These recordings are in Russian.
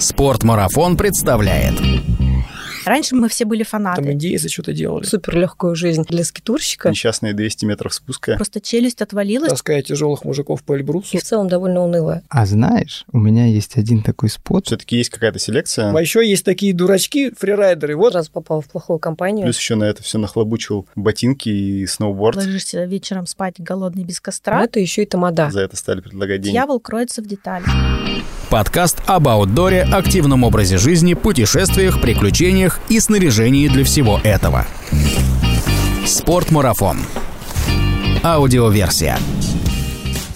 Спортмарафон представляет. Раньше мы все были фанаты. Там индейцы что-то делали. Супер легкую жизнь для скитурщика. Несчастные 200 метров спуска. Просто челюсть отвалилась. Таская тяжелых мужиков по Эльбрусу. И в целом довольно унылая. А знаешь, у меня есть один такой спот. Все-таки есть какая-то селекция. А еще есть такие дурачки, фрирайдеры. Вот Сразу попал в плохую компанию. Плюс еще на это все нахлобучил ботинки и сноуборд. Ложишься вечером спать голодный без Но костра. это еще и тамада. За это стали предлагать деньги. Дьявол кроется в деталях. Подкаст об аутдоре, активном образе жизни, путешествиях, приключениях и снаряжении для всего этого. Спортмарафон. Аудиоверсия.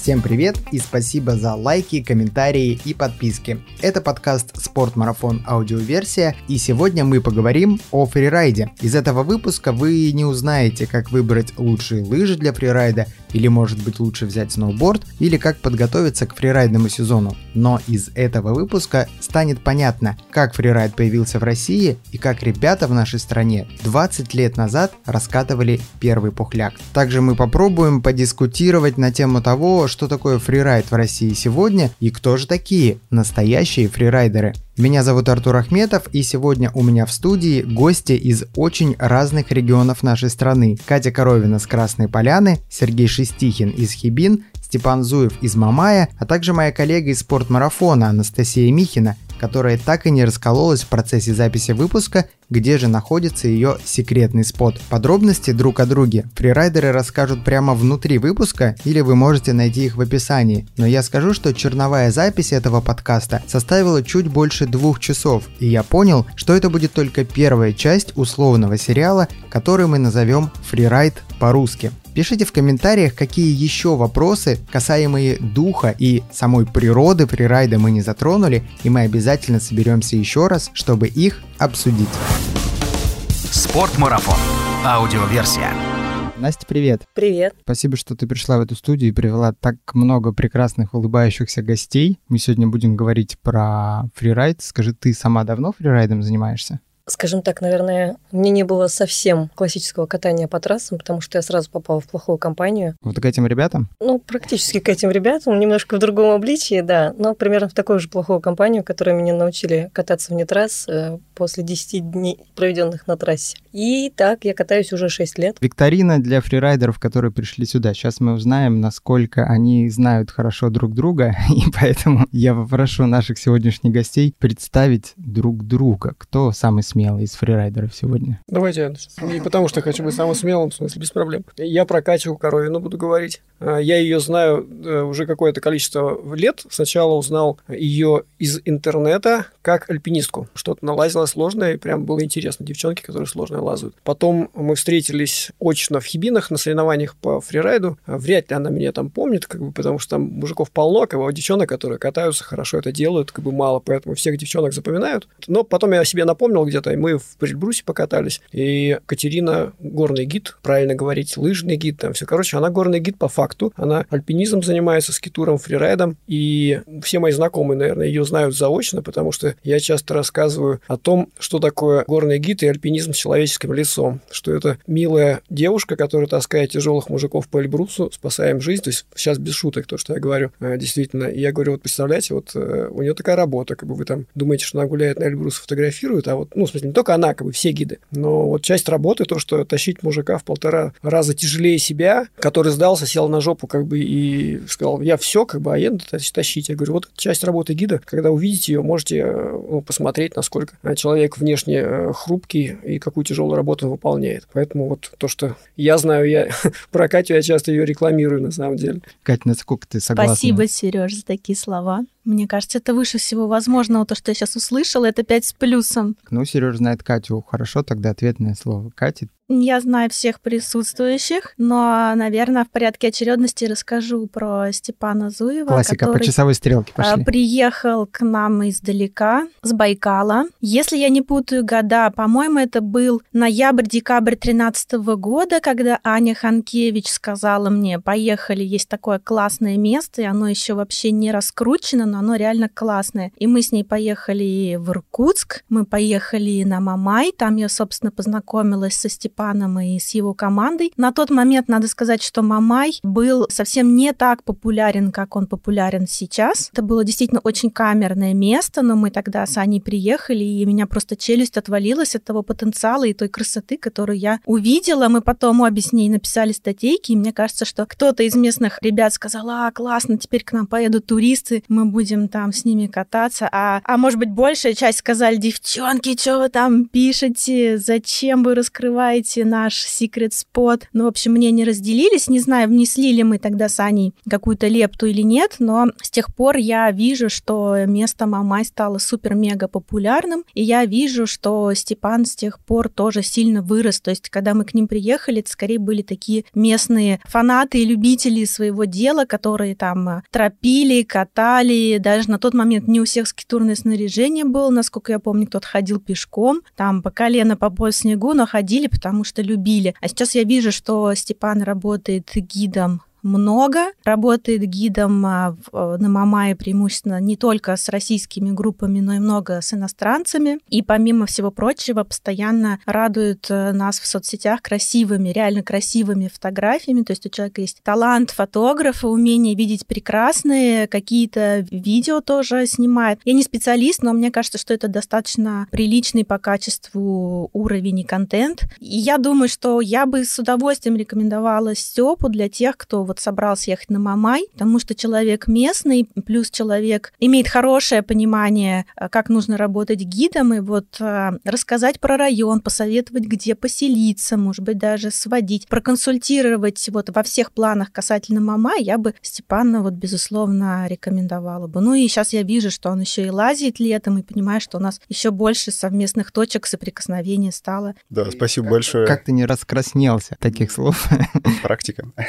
Всем привет и спасибо за лайки, комментарии и подписки. Это подкаст «Спортмарафон. Аудиоверсия» и сегодня мы поговорим о фрирайде. Из этого выпуска вы не узнаете, как выбрать лучшие лыжи для фрирайда, или может быть лучше взять сноуборд, или как подготовиться к фрирайдному сезону. Но из этого выпуска станет понятно, как фрирайд появился в России и как ребята в нашей стране 20 лет назад раскатывали первый пухляк. Также мы попробуем подискутировать на тему того, что такое фрирайд в России сегодня и кто же такие настоящие фрирайдеры. Меня зовут Артур Ахметов, и сегодня у меня в студии гости из очень разных регионов нашей страны. Катя Коровина с Красной Поляны, Сергей Шестихин из Хибин, Степан Зуев из Мамая, а также моя коллега из спортмарафона Анастасия Михина, которая так и не раскололась в процессе записи выпуска, где же находится ее секретный спот. Подробности друг о друге фрирайдеры расскажут прямо внутри выпуска или вы можете найти их в описании. Но я скажу, что черновая запись этого подкаста составила чуть больше двух часов, и я понял, что это будет только первая часть условного сериала, который мы назовем «Фрирайд по-русски». Пишите в комментариях, какие еще вопросы, касаемые духа и самой природы фрирайда мы не затронули, и мы обязательно соберемся еще раз, чтобы их обсудить. Спортмарафон. Аудиоверсия. Настя, привет. Привет. Спасибо, что ты пришла в эту студию и привела так много прекрасных улыбающихся гостей. Мы сегодня будем говорить про фрирайд. Скажи, ты сама давно фрирайдом занимаешься? Скажем так, наверное, мне не было совсем классического катания по трассам, потому что я сразу попала в плохую компанию. Вот к этим ребятам? Ну, практически к этим ребятам, немножко в другом обличии, да, но примерно в такую же плохую компанию, которая меня научили кататься вне трасс э, после 10 дней, проведенных на трассе. И так я катаюсь уже 6 лет. Викторина для фрирайдеров, которые пришли сюда. Сейчас мы узнаем, насколько они знают хорошо друг друга, и поэтому я попрошу наших сегодняшних гостей представить друг друга. Кто самый смелый из фрирайдеров сегодня? давайте я Не потому что хочу быть самым смелым, в смысле, без проблем. Я про Катю Коровину буду говорить. А, Я ее знаю э, уже какое-то количество лет. Сначала узнал ее из интернета как альпинистку. Что-то налазила сложное, и прям было интересно. Девчонки, которые сложно лазают. Потом мы встретились очно в Хибинах на соревнованиях по фрирайду. А, Вряд ли она меня там помнит, как бы, потому что там мужиков полно, бы, а девчонок, которые катаются, хорошо это делают, как бы мало, поэтому всех девчонок запоминают. Но потом я себе напомнил где-то, и мы в Эльбрусе покатались. И Катерина горный гид, правильно говорить, лыжный гид, там все. Короче, она горный гид по факту. Она альпинизмом занимается, скитуром, фрирайдом. И все мои знакомые, наверное, ее знают заочно, потому что я часто рассказываю о том, что такое горный гид и альпинизм с человеческим лицом. Что это милая девушка, которая таскает тяжелых мужиков по Эльбрусу, спасая им жизнь. То есть сейчас без шуток то, что я говорю, э, действительно. И я говорю, вот представляете, вот э, у нее такая работа, как бы вы там думаете, что она гуляет на Эльбрус, фотографирует, а вот, ну, смысле, не только она, как бы все гиды, но вот часть работы то, что тащить мужика в полтора раза тяжелее себя, который сдался, сел на жопу, как бы, и сказал, я все, как бы, а еду тащить. Я говорю, вот часть работы гида, когда увидите ее, можете э, ну, посмотреть, насколько человек внешне э, хрупкий и какую тяжелую работу он выполняет. Поэтому вот то, что я знаю, я про Катю, я часто ее рекламирую, на самом деле. Катя, насколько ты согласна? Спасибо, Сереж, за такие слова. Мне кажется, это выше всего возможного. То, что я сейчас услышала, это пять с плюсом. Ну, Сереж знает Катю хорошо, тогда ответное слово. Катя, Я знаю всех присутствующих, но, наверное, в порядке очередности расскажу про Степана Зуева, классика по который часовой стрелке а, пошли. приехал к нам издалека, с Байкала. Если я не путаю года, по-моему, это был ноябрь-декабрь 2013 года, когда Аня Ханкевич сказала мне, поехали, есть такое классное место, и оно еще вообще не раскручено, но оно реально классное. И мы с ней поехали в Иркутск, мы поехали на Мамай, там я, собственно, познакомилась со Степаном Степаном и с его командой. На тот момент надо сказать, что Мамай был совсем не так популярен, как он популярен сейчас. Это было действительно очень камерное место, но мы тогда с Аней приехали, и меня просто челюсть отвалилась от того потенциала и той красоты, которую я увидела. Мы потом обе с ней написали статейки, и мне кажется, что кто-то из местных ребят сказал, а, классно, теперь к нам поедут туристы, мы будем там с ними кататься. А, а может быть, большая часть сказали, девчонки, что вы там пишете, зачем вы раскрываете наш секрет спот? Ну, в общем, мне не разделились, не знаю, внесли ли мы тогда с Аней какую-то лепту или нет, но с тех пор я вижу, что место Мамай стало супер-мега популярным, и я вижу, что Степан с тех пор тоже сильно вырос. То есть, когда мы к ним приехали, это скорее были такие местные фанаты и любители своего дела, которые там тропили, катали. Даже на тот момент не у всех скитурное снаряжение было, насколько я помню, кто-то ходил пешком, там по колено, по пояс снегу, но ходили, потому что любили. А сейчас я вижу, что Степан работает гидом много. Работает гидом а, э, на Мамае преимущественно не только с российскими группами, но и много с иностранцами. И помимо всего прочего, постоянно радует э, нас в соцсетях красивыми, реально красивыми фотографиями. То есть у человека есть талант фотографа, умение видеть прекрасные, какие-то видео тоже снимает. Я не специалист, но мне кажется, что это достаточно приличный по качеству уровень и контент. И я думаю, что я бы с удовольствием рекомендовала Степу для тех, кто вот собрался ехать на Мамай, потому что человек местный, плюс человек имеет хорошее понимание, э, как нужно работать гидом, и вот э, рассказать про район, посоветовать, где поселиться, может быть, даже сводить, проконсультировать вот во всех планах касательно Мамай, я бы Степана вот, безусловно, рекомендовала бы. Ну и сейчас я вижу, что он еще и лазит летом, и понимаю, что у нас еще больше совместных точек соприкосновения стало. Да, спасибо большое. Как ты не раскраснелся таких слов? Практика.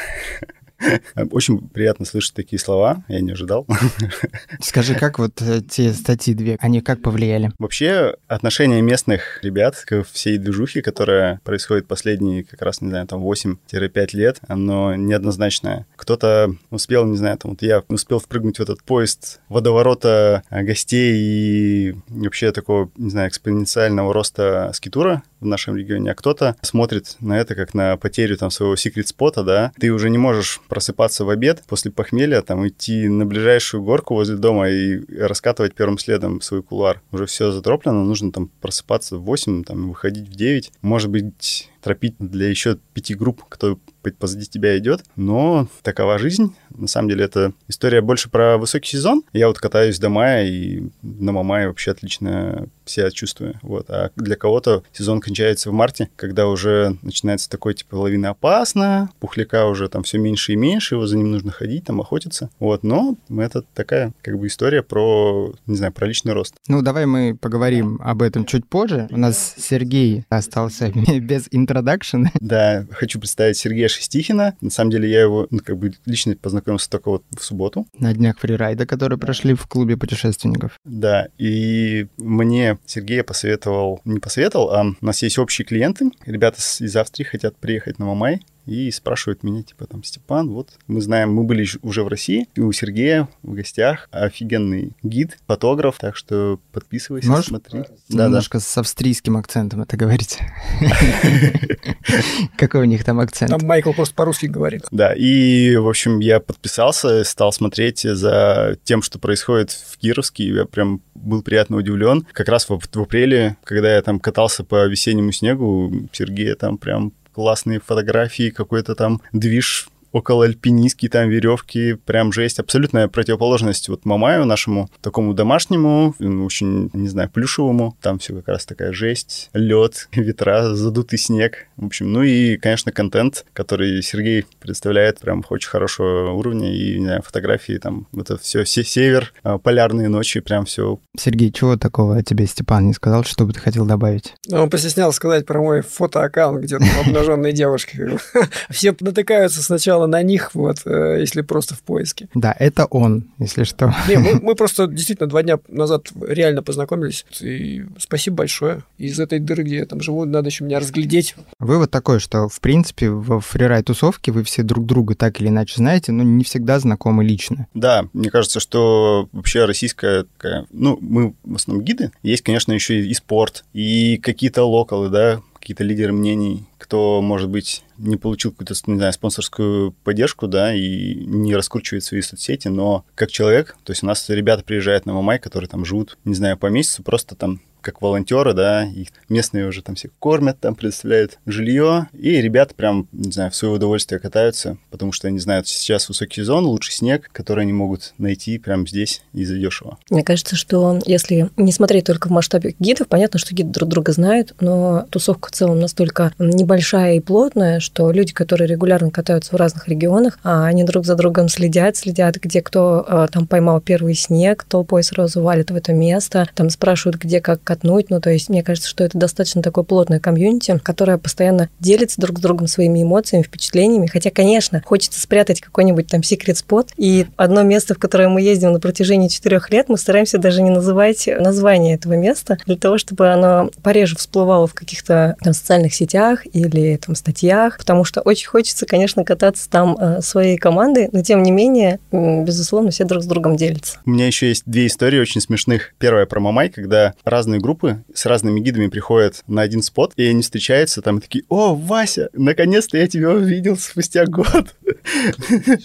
Очень приятно слышать такие слова, я не ожидал. Скажи, как вот те статьи две, они как повлияли? Вообще, отношение местных ребят к всей движухе, которая происходит последние, как раз, не знаю, там 8-5 лет, оно неоднозначное. Кто-то успел, не знаю, там вот я успел впрыгнуть в этот поезд водоворота гостей и вообще такого, не знаю, экспоненциального роста скитура в нашем регионе, а кто-то смотрит на это как на потерю там своего секрет-спота, да, ты уже не можешь просыпаться в обед после похмелья, там идти на ближайшую горку возле дома и раскатывать первым следом свой кулуар. Уже все затроплено, нужно там просыпаться в 8, там, выходить в 9. Может быть, тропить для еще пяти групп, кто позади тебя идет. Но такова жизнь. На самом деле это история больше про высокий сезон. Я вот катаюсь до мая, и на Мамае вообще отлично себя чувствую. Вот. А для кого-то сезон кончается в марте, когда уже начинается такой, типа, лавина опасно, пухляка уже там все меньше и меньше, его за ним нужно ходить, там охотиться. Вот. Но это такая, как бы, история про, не знаю, про личный рост. Ну, давай мы поговорим об этом чуть позже. У нас Сергей остался без интродакшена. Да, хочу представить Сергея Шестихина. На самом деле я его, ну, как бы лично познакомился только вот в субботу. На днях фрирайда, которые прошли в клубе путешественников. Да, и мне Сергей посоветовал, не посоветовал, а у нас есть общие клиенты. Ребята из Австрии хотят приехать на Мамай и спрашивают меня, типа, там, Степан, вот, мы знаем, мы были уже в России, и у Сергея в гостях офигенный гид, фотограф, так что подписывайся, Можешь смотри. Да, немножко да. с австрийским акцентом это говорить. Какой у них там акцент? Там Майкл просто по-русски говорит. Да, и, в общем, я подписался, стал смотреть за тем, что происходит в Кировске, я прям был приятно удивлен. Как раз в, в апреле, когда я там катался по весеннему снегу, Сергея там прям классные фотографии, какой-то там движ около альпинистки, там веревки, прям жесть. Абсолютная противоположность вот Мамаю нашему, такому домашнему, очень, не знаю, плюшевому. Там все как раз такая жесть, лед, ветра, задутый снег. В общем, ну и, конечно, контент, который Сергей представляет прям очень хорошего уровня. И, не знаю, фотографии там, это все, все север, а, полярные ночи, прям все. Сергей, чего такого тебе Степан не сказал, что бы ты хотел добавить? Ну, он постеснялся сказать про мой фотоаккаунт, где там обнаженные девушки. Все натыкаются сначала сначала на них, вот, э, если просто в поиске. Да, это он, если что. Не, мы, мы просто действительно два дня назад реально познакомились, и спасибо большое. Из этой дыры, где я там живу, надо еще меня разглядеть. Вывод такой, что, в принципе, в фрирай-тусовке вы все друг друга так или иначе знаете, но не всегда знакомы лично. Да, мне кажется, что вообще российская, такая, ну, мы в основном гиды, есть, конечно, еще и спорт, и какие-то локалы, да, какие-то лидеры мнений, кто, может быть, не получил какую-то, не знаю, спонсорскую поддержку, да, и не раскручивает свои соцсети, но как человек, то есть у нас ребята приезжают на Мамай, которые там живут, не знаю, по месяцу, просто там как волонтеры, да, их местные уже там все кормят, там предоставляют жилье, и ребята прям, не знаю, в свое удовольствие катаются, потому что они знают, сейчас высокий сезон, лучший снег, который они могут найти прямо здесь и за дешево. Мне кажется, что если не смотреть только в масштабе гидов, понятно, что гиды друг друга знают, но тусовка в целом настолько небольшая и плотная, что люди, которые регулярно катаются в разных регионах, а они друг за другом следят, следят, где кто а, там поймал первый снег, толпой сразу валит в это место, там спрашивают, где как катнуть. Ну, то есть, мне кажется, что это достаточно такое плотное комьюнити, которое постоянно делится друг с другом своими эмоциями, впечатлениями. Хотя, конечно, хочется спрятать какой-нибудь там секрет-спот. И одно место, в которое мы ездим на протяжении четырех лет, мы стараемся даже не называть название этого места, для того, чтобы оно пореже всплывало в каких-то там социальных сетях или там статьях, потому что очень хочется, конечно, кататься там э, своей командой, но тем не менее, безусловно, все друг с другом делятся. У меня еще есть две истории очень смешных. Первая про Мамай, когда разные группы с разными гидами приходят на один спот, и они встречаются там и такие, о, Вася, наконец-то я тебя увидел спустя год.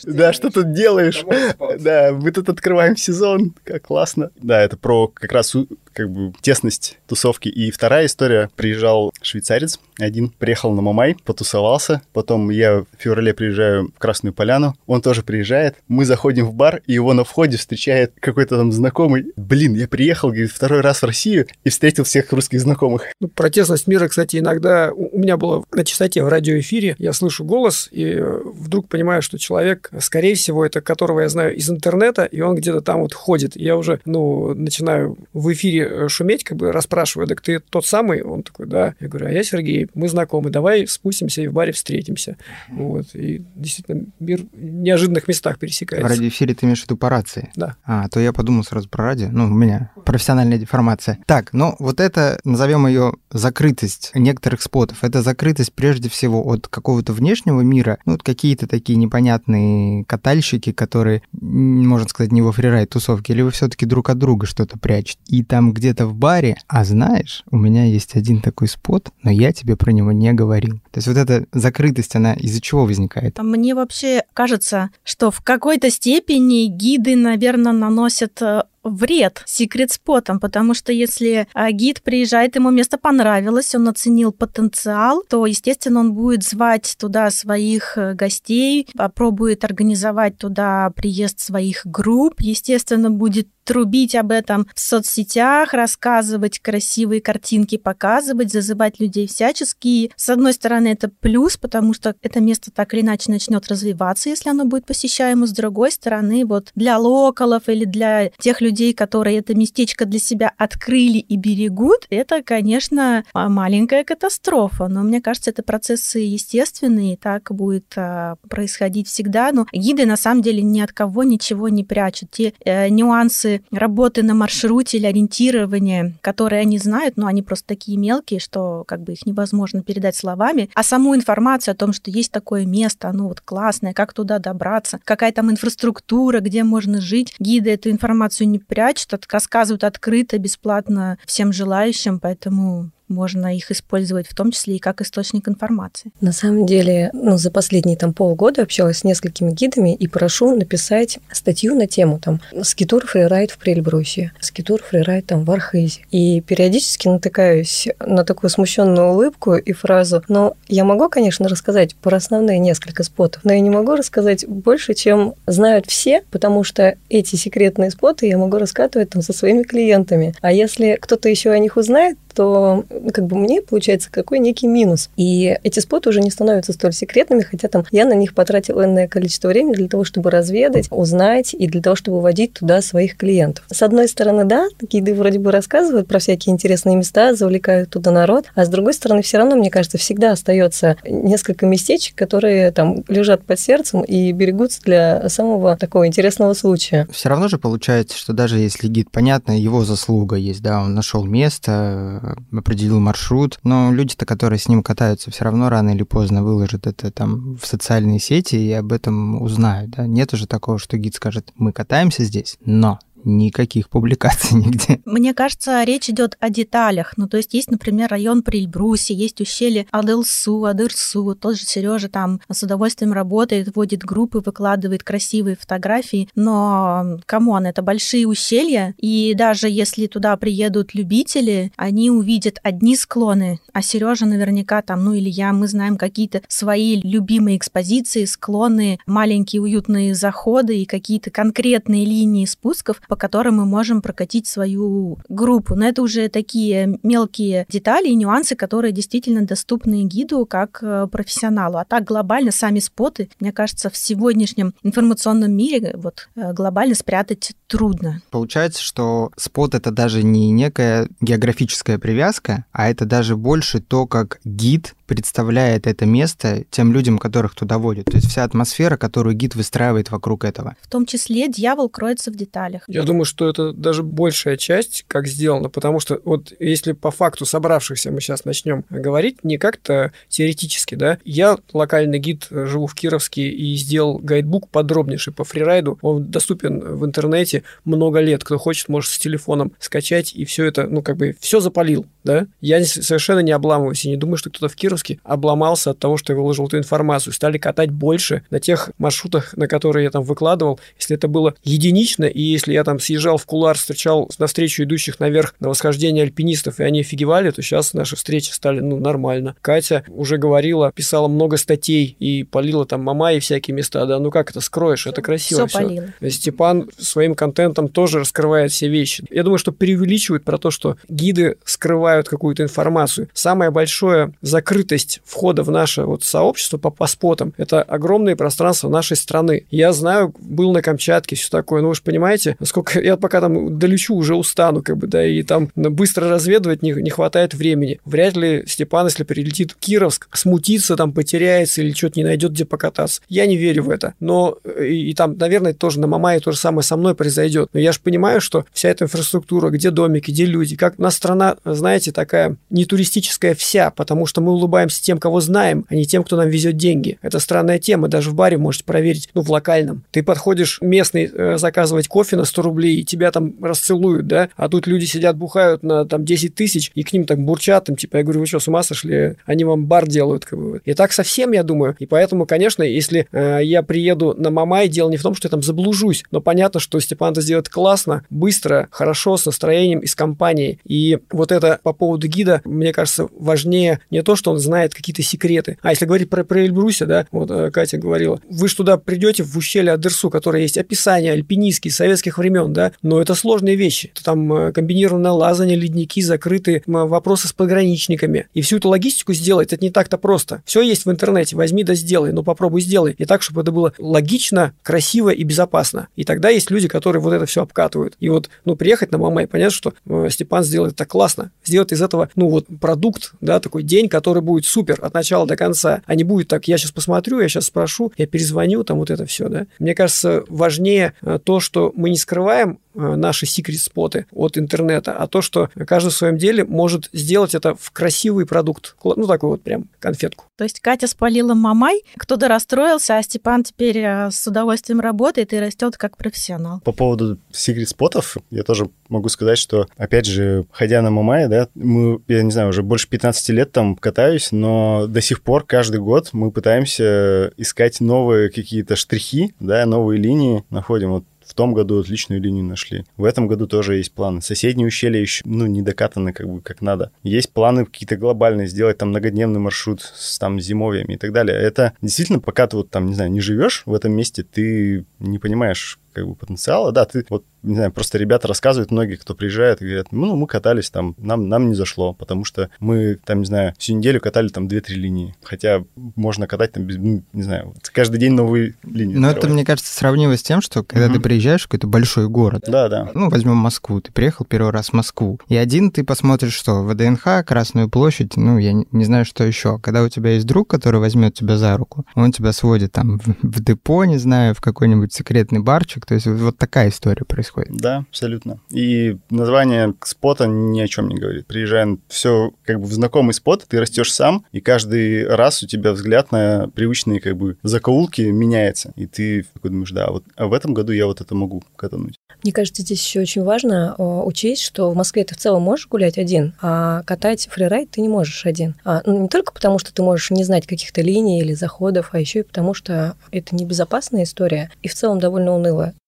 Да, что тут делаешь? Да, мы тут открываем сезон, как классно. Да, это про как раз как бы тесность тусовки. И вторая история. Приезжал швейцарец один, приехал на Мамай, потусовался. Потом я в феврале приезжаю в Красную Поляну. Он тоже приезжает. Мы заходим в бар, и его на входе встречает какой-то там знакомый. Блин, я приехал, говорит, второй раз в Россию и встретил всех русских знакомых. Ну, про тесность мира, кстати, иногда у меня было на частоте в радиоэфире, я слышу голос, и э, вдруг понимаю, что человек, скорее всего, это которого я знаю из интернета, и он где-то там вот ходит. Я уже, ну, начинаю в эфире Э, шуметь, как бы расспрашиваю, так ты тот самый? Он такой, да. Я говорю, а я Сергей, мы знакомы, давай спустимся и в баре встретимся. Вот. И действительно, мир в неожиданных местах пересекается. В радиоэфире ты имеешь в виду по рации? Да. А, то я подумал сразу про радио. Ну, у меня профессиональная деформация. Так, ну вот это, назовем ее закрытость некоторых спотов. Это закрытость прежде всего от какого-то внешнего мира. Ну, вот какие-то такие непонятные катальщики, которые, можно сказать, не во фрирайд тусовки, или вы все-таки друг от друга что-то прячете. И там где-то в баре, а знаешь, у меня есть один такой спот, но я тебе про него не говорил. То есть вот эта закрытость, она из-за чего возникает? Мне вообще кажется, что в какой-то степени гиды, наверное, наносят э, вред секрет-спотам, потому что если а, гид приезжает, ему место понравилось, он оценил потенциал, то, естественно, он будет звать туда своих э, гостей, попробует организовать туда приезд своих групп, естественно, будет трубить об этом в соцсетях, рассказывать красивые картинки, показывать, зазывать людей всячески. С одной стороны, это плюс, потому что это место так или иначе начнет развиваться, если оно будет посещаемо. С другой стороны, вот для локалов или для тех людей, которые это местечко для себя открыли и берегут, это, конечно, маленькая катастрофа. Но мне кажется, это процессы естественные, и так будет а, происходить всегда. Но гиды на самом деле ни от кого ничего не прячут. Те э, нюансы работы на маршруте или ориентирования, которые они знают, но они просто такие мелкие, что как бы их невозможно передать словами. А саму информацию о том, что есть такое место, оно вот классное, как туда добраться, какая там инфраструктура, где можно жить, гиды эту информацию не прячут, рассказывают открыто, бесплатно всем желающим, поэтому можно их использовать в том числе и как источник информации. На самом деле, ну, за последние там полгода общалась с несколькими гидами и прошу написать статью на тему там скитур фрирайд в Прельбрусе, скитур фрирайд там в Архизе. И периодически натыкаюсь на такую смущенную улыбку и фразу, ну, я могу, конечно, рассказать про основные несколько спотов, но я не могу рассказать больше, чем знают все, потому что эти секретные споты я могу раскатывать там со своими клиентами. А если кто-то еще о них узнает, то как бы мне получается какой некий минус. И эти споты уже не становятся столь секретными, хотя там я на них потратила энное количество времени для того, чтобы разведать, узнать и для того, чтобы вводить туда своих клиентов. С одной стороны, да, гиды вроде бы рассказывают про всякие интересные места, завлекают туда народ, а с другой стороны, все равно, мне кажется, всегда остается несколько местечек, которые там лежат под сердцем и берегутся для самого такого интересного случая. Все равно же получается, что даже если гид, понятно, его заслуга есть, да, он нашел место, определил маршрут, но люди-то, которые с ним катаются, все равно рано или поздно выложат это там в социальные сети и об этом узнают, да? Нет уже такого, что гид скажет, мы катаемся здесь, но никаких публикаций нигде. Мне кажется, речь идет о деталях. Ну, то есть есть, например, район при Эльбрусе, есть ущелье Адылсу, Адырсу. Тот же Сережа там с удовольствием работает, вводит группы, выкладывает красивые фотографии. Но, come on, это большие ущелья, и даже если туда приедут любители, они увидят одни склоны, а Сережа наверняка там, ну или я, мы знаем какие-то свои любимые экспозиции, склоны, маленькие уютные заходы и какие-то конкретные линии спусков, по которым мы можем прокатить свою группу. Но это уже такие мелкие детали и нюансы, которые действительно доступны гиду как э, профессионалу. А так глобально сами споты, мне кажется, в сегодняшнем информационном мире вот э, глобально спрятать трудно. Получается, что спот это даже не некая географическая привязка, а это даже больше то, как гид представляет это место тем людям, которых туда водят. То есть вся атмосфера, которую гид выстраивает вокруг этого. В том числе дьявол кроется в деталях. Я думаю, что это даже большая часть, как сделано, потому что вот если по факту собравшихся мы сейчас начнем говорить, не как-то теоретически, да, я локальный гид, живу в Кировске и сделал гайдбук подробнейший по фрирайду, он доступен в интернете много лет, кто хочет, может с телефоном скачать и все это, ну как бы все запалил, да. Я совершенно не обламываюсь и не думаю, что кто-то в Кировске обломался от того, что я выложил эту информацию. Стали катать больше на тех маршрутах, на которые я там выкладывал. Если это было единично, и если я там съезжал в кулар, встречал на встречу идущих наверх на восхождение альпинистов, и они офигевали, то сейчас наши встречи стали, ну, нормально. Катя уже говорила, писала много статей и полила там мама и всякие места, да, ну как это скроешь, это красиво все. полила. Степан своим контентом тоже раскрывает все вещи. Я думаю, что преувеличивают про то, что гиды скрывают какую-то информацию. Самое большое закрытое открытость входа в наше вот сообщество по паспотам – это огромные пространства нашей страны. Я знаю, был на Камчатке, все такое, но вы же понимаете, насколько я пока там долечу, уже устану, как бы, да, и там быстро разведывать не, не хватает времени. Вряд ли Степан, если прилетит в Кировск, смутится, там, потеряется или что-то не найдет, где покататься. Я не верю в это. Но и, и там, наверное, тоже на Мамае то же самое со мной произойдет. Но я же понимаю, что вся эта инфраструктура, где домики, где люди, как у нас страна, знаете, такая не туристическая вся, потому что мы улыбаемся тем, кого знаем, а не тем, кто нам везет деньги. Это странная тема, даже в баре можете проверить, ну, в локальном. Ты подходишь местный э, заказывать кофе на 100 рублей, и тебя там расцелуют, да, а тут люди сидят, бухают на там 10 тысяч, и к ним так бурчат, там, типа, я говорю, вы что, с ума сошли? Они вам бар делают, как бы. И так совсем, я думаю. И поэтому, конечно, если э, я приеду на Мамай, дело не в том, что я там заблужусь, но понятно, что Степан это сделает классно, быстро, хорошо, с настроением и с компанией. И вот это по поводу гида, мне кажется, важнее не то, что он знает какие-то секреты. А если говорить про, про Эльбрусе, да, вот э, Катя говорила, вы же туда придете в ущелье Адерсу, которое есть описание альпинистские советских времен, да, но это сложные вещи. Там э, комбинированное лазание, ледники, закрытые вопросы с пограничниками. И всю эту логистику сделать, это не так-то просто. Все есть в интернете, возьми да сделай, но попробуй сделай. И так, чтобы это было логично, красиво и безопасно. И тогда есть люди, которые вот это все обкатывают. И вот, ну, приехать на Мамай, понятно, что э, Степан сделает это классно. Сделать из этого, ну, вот продукт, да, такой день, который будет супер от начала до конца, а не будет так, я сейчас посмотрю, я сейчас спрошу, я перезвоню, там вот это все, да. Мне кажется, важнее э, то, что мы не скрываем Э, наши секрет-споты от интернета, а то, что каждый в своем деле может сделать это в красивый продукт. Ну, такой вот прям конфетку. То есть Катя спалила Мамай, кто-то расстроился, а Степан теперь э, с удовольствием работает и растет как профессионал. По поводу секрет-спотов, я тоже могу сказать, что, опять же, ходя на Мамай, да, мы, я не знаю, уже больше 15 лет там катаюсь, но до сих пор каждый год мы пытаемся искать новые какие-то штрихи, да, новые линии, находим вот в том году отличную линию нашли. В этом году тоже есть планы. Соседние ущелья еще, ну, не докатаны как бы как надо. Есть планы какие-то глобальные, сделать там многодневный маршрут с там зимовьями и так далее. Это действительно, пока ты вот там, не знаю, не живешь в этом месте, ты не понимаешь как бы потенциала. Да, ты вот не знаю, просто ребята рассказывают, многие, кто приезжает, говорят, ну, мы катались там, нам, нам не зашло, потому что мы там, не знаю, всю неделю катали там 2-3 линии, хотя можно катать там, без, ну, не знаю, каждый день новые линии. Но это, мне кажется, сравнимо с тем, что когда угу. ты приезжаешь в какой-то большой город, да, да. ну, возьмем Москву, ты приехал первый раз в Москву, и один ты посмотришь, что ВДНХ, Красную площадь, ну, я не, не знаю, что еще. Когда у тебя есть друг, который возьмет тебя за руку, он тебя сводит там в, в депо, не знаю, в какой-нибудь секретный барчик, девушек. То есть вот такая история происходит. Да, абсолютно. И название спота ни о чем не говорит. Приезжаем все как бы в знакомый спот, ты растешь сам, и каждый раз у тебя взгляд на привычные как бы закоулки меняется. И ты такой думаешь, да, вот а в этом году я вот это могу катануть. Мне кажется, здесь еще очень важно э, учесть, что в Москве ты в целом можешь гулять один, а катать фрирайд ты не можешь один. А, ну, не только потому, что ты можешь не знать каких-то линий или заходов, а еще и потому, что это небезопасная история и в целом довольно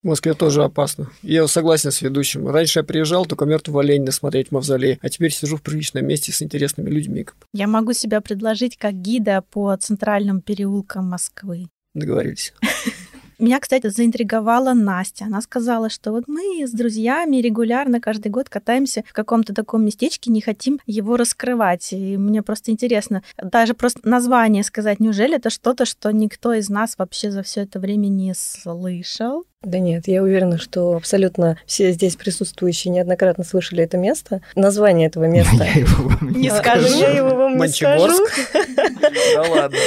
В Москве тоже опасно. Я согласен с ведущим. Раньше я приезжал только мертвого оленя смотреть в мавзолей, а теперь сижу в приличном месте с интересными людьми. Я могу себя предложить как гида по центральным переулкам Москвы. Договорились. Меня, кстати, заинтриговала Настя. Она сказала, что вот мы с друзьями регулярно каждый год катаемся в каком-то таком местечке, не хотим его раскрывать. И мне просто интересно, даже просто название сказать, неужели это что-то, что никто из нас вообще за все это время не слышал? Да нет, я уверена, что абсолютно все здесь присутствующие неоднократно слышали это место. Название этого места. Я его вам Не скажу. Я его вам не скажу. Да ладно.